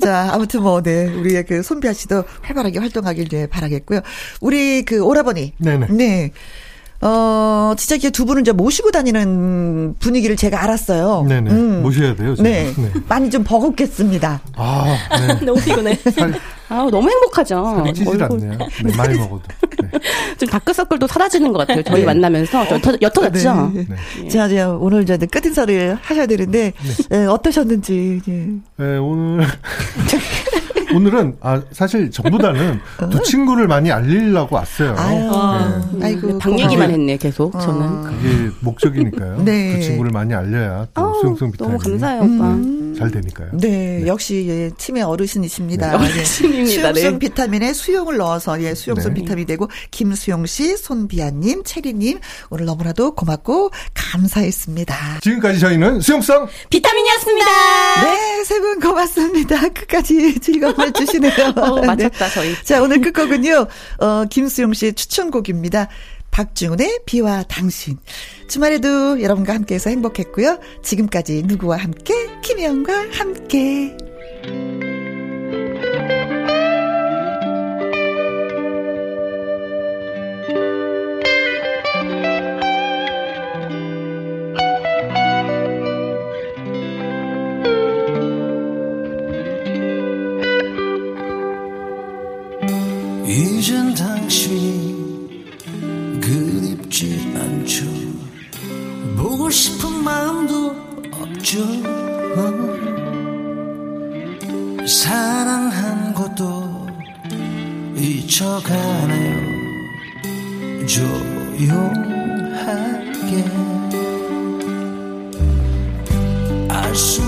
자, 아무튼 뭐, 네. 우리의 그 손비아 씨도 활발하게 활동하길 네, 바라겠고요. 우리 그 오라버니. 네네. 네. 어, 진짜 이렇게 두 분을 이제 모시고 다니는 분위기를 제가 알았어요. 네네. 음. 모셔야 돼요. 제가. 네. 많이 좀 버겁겠습니다. 아, 네. 너무 피곤해. 살, 아 너무 행복하죠. 살이 찌질 얼굴- 않네요. 네, 많이 먹어도. 네. 좀 다크서클도 사라지는 것 같아요. 저희 만나면서 저 옅- 옅어졌죠. 네. 네. 자, 이제 오늘 이제 끝 인사를 하셔야 되는데, 예, 어떠셨는지. 예. 네, 오늘 오늘은 아 사실 전보다는 두 친구를 많이 알리려고 왔어요. 아유, 네. 아이고. 방. 얘기만 했네 계속 저는. 그게 목적이니까요. 네. 두 친구를 많이 알려야 또 아우, 수용성 비타민이 너무 감사해요, 오빠. 잘 되니까요. 네, 역시 예, 치매 어르신이십니다. 네, 예. 어르신입니다, 네. 수용성 비타민에 수용을 넣어서 예, 수용성 네. 비타민 되고 김수용 씨, 손비아님, 체리님 오늘 너무나도 고맙고 감사했습니다. 지금까지 저희는 수용성 비타민이었습니다. 네, 세 분 고맙습니다. 끝까지 즐거움을 주시네요. 어, 네. 맞췄다 저희. 자, 오늘 끝곡은요, 어, 김수용 씨의 추천곡입니다. 박중훈의 비와 당신. 주말에도 여러분과 함께해서 행복했고요. 지금까지 누구와 함께? 김혜영과 함께. 이젠 당신이 그립지 않죠. 보고 싶은 마음도 없죠. 사랑한 것도 잊혀가나요? 조용하게. 알 수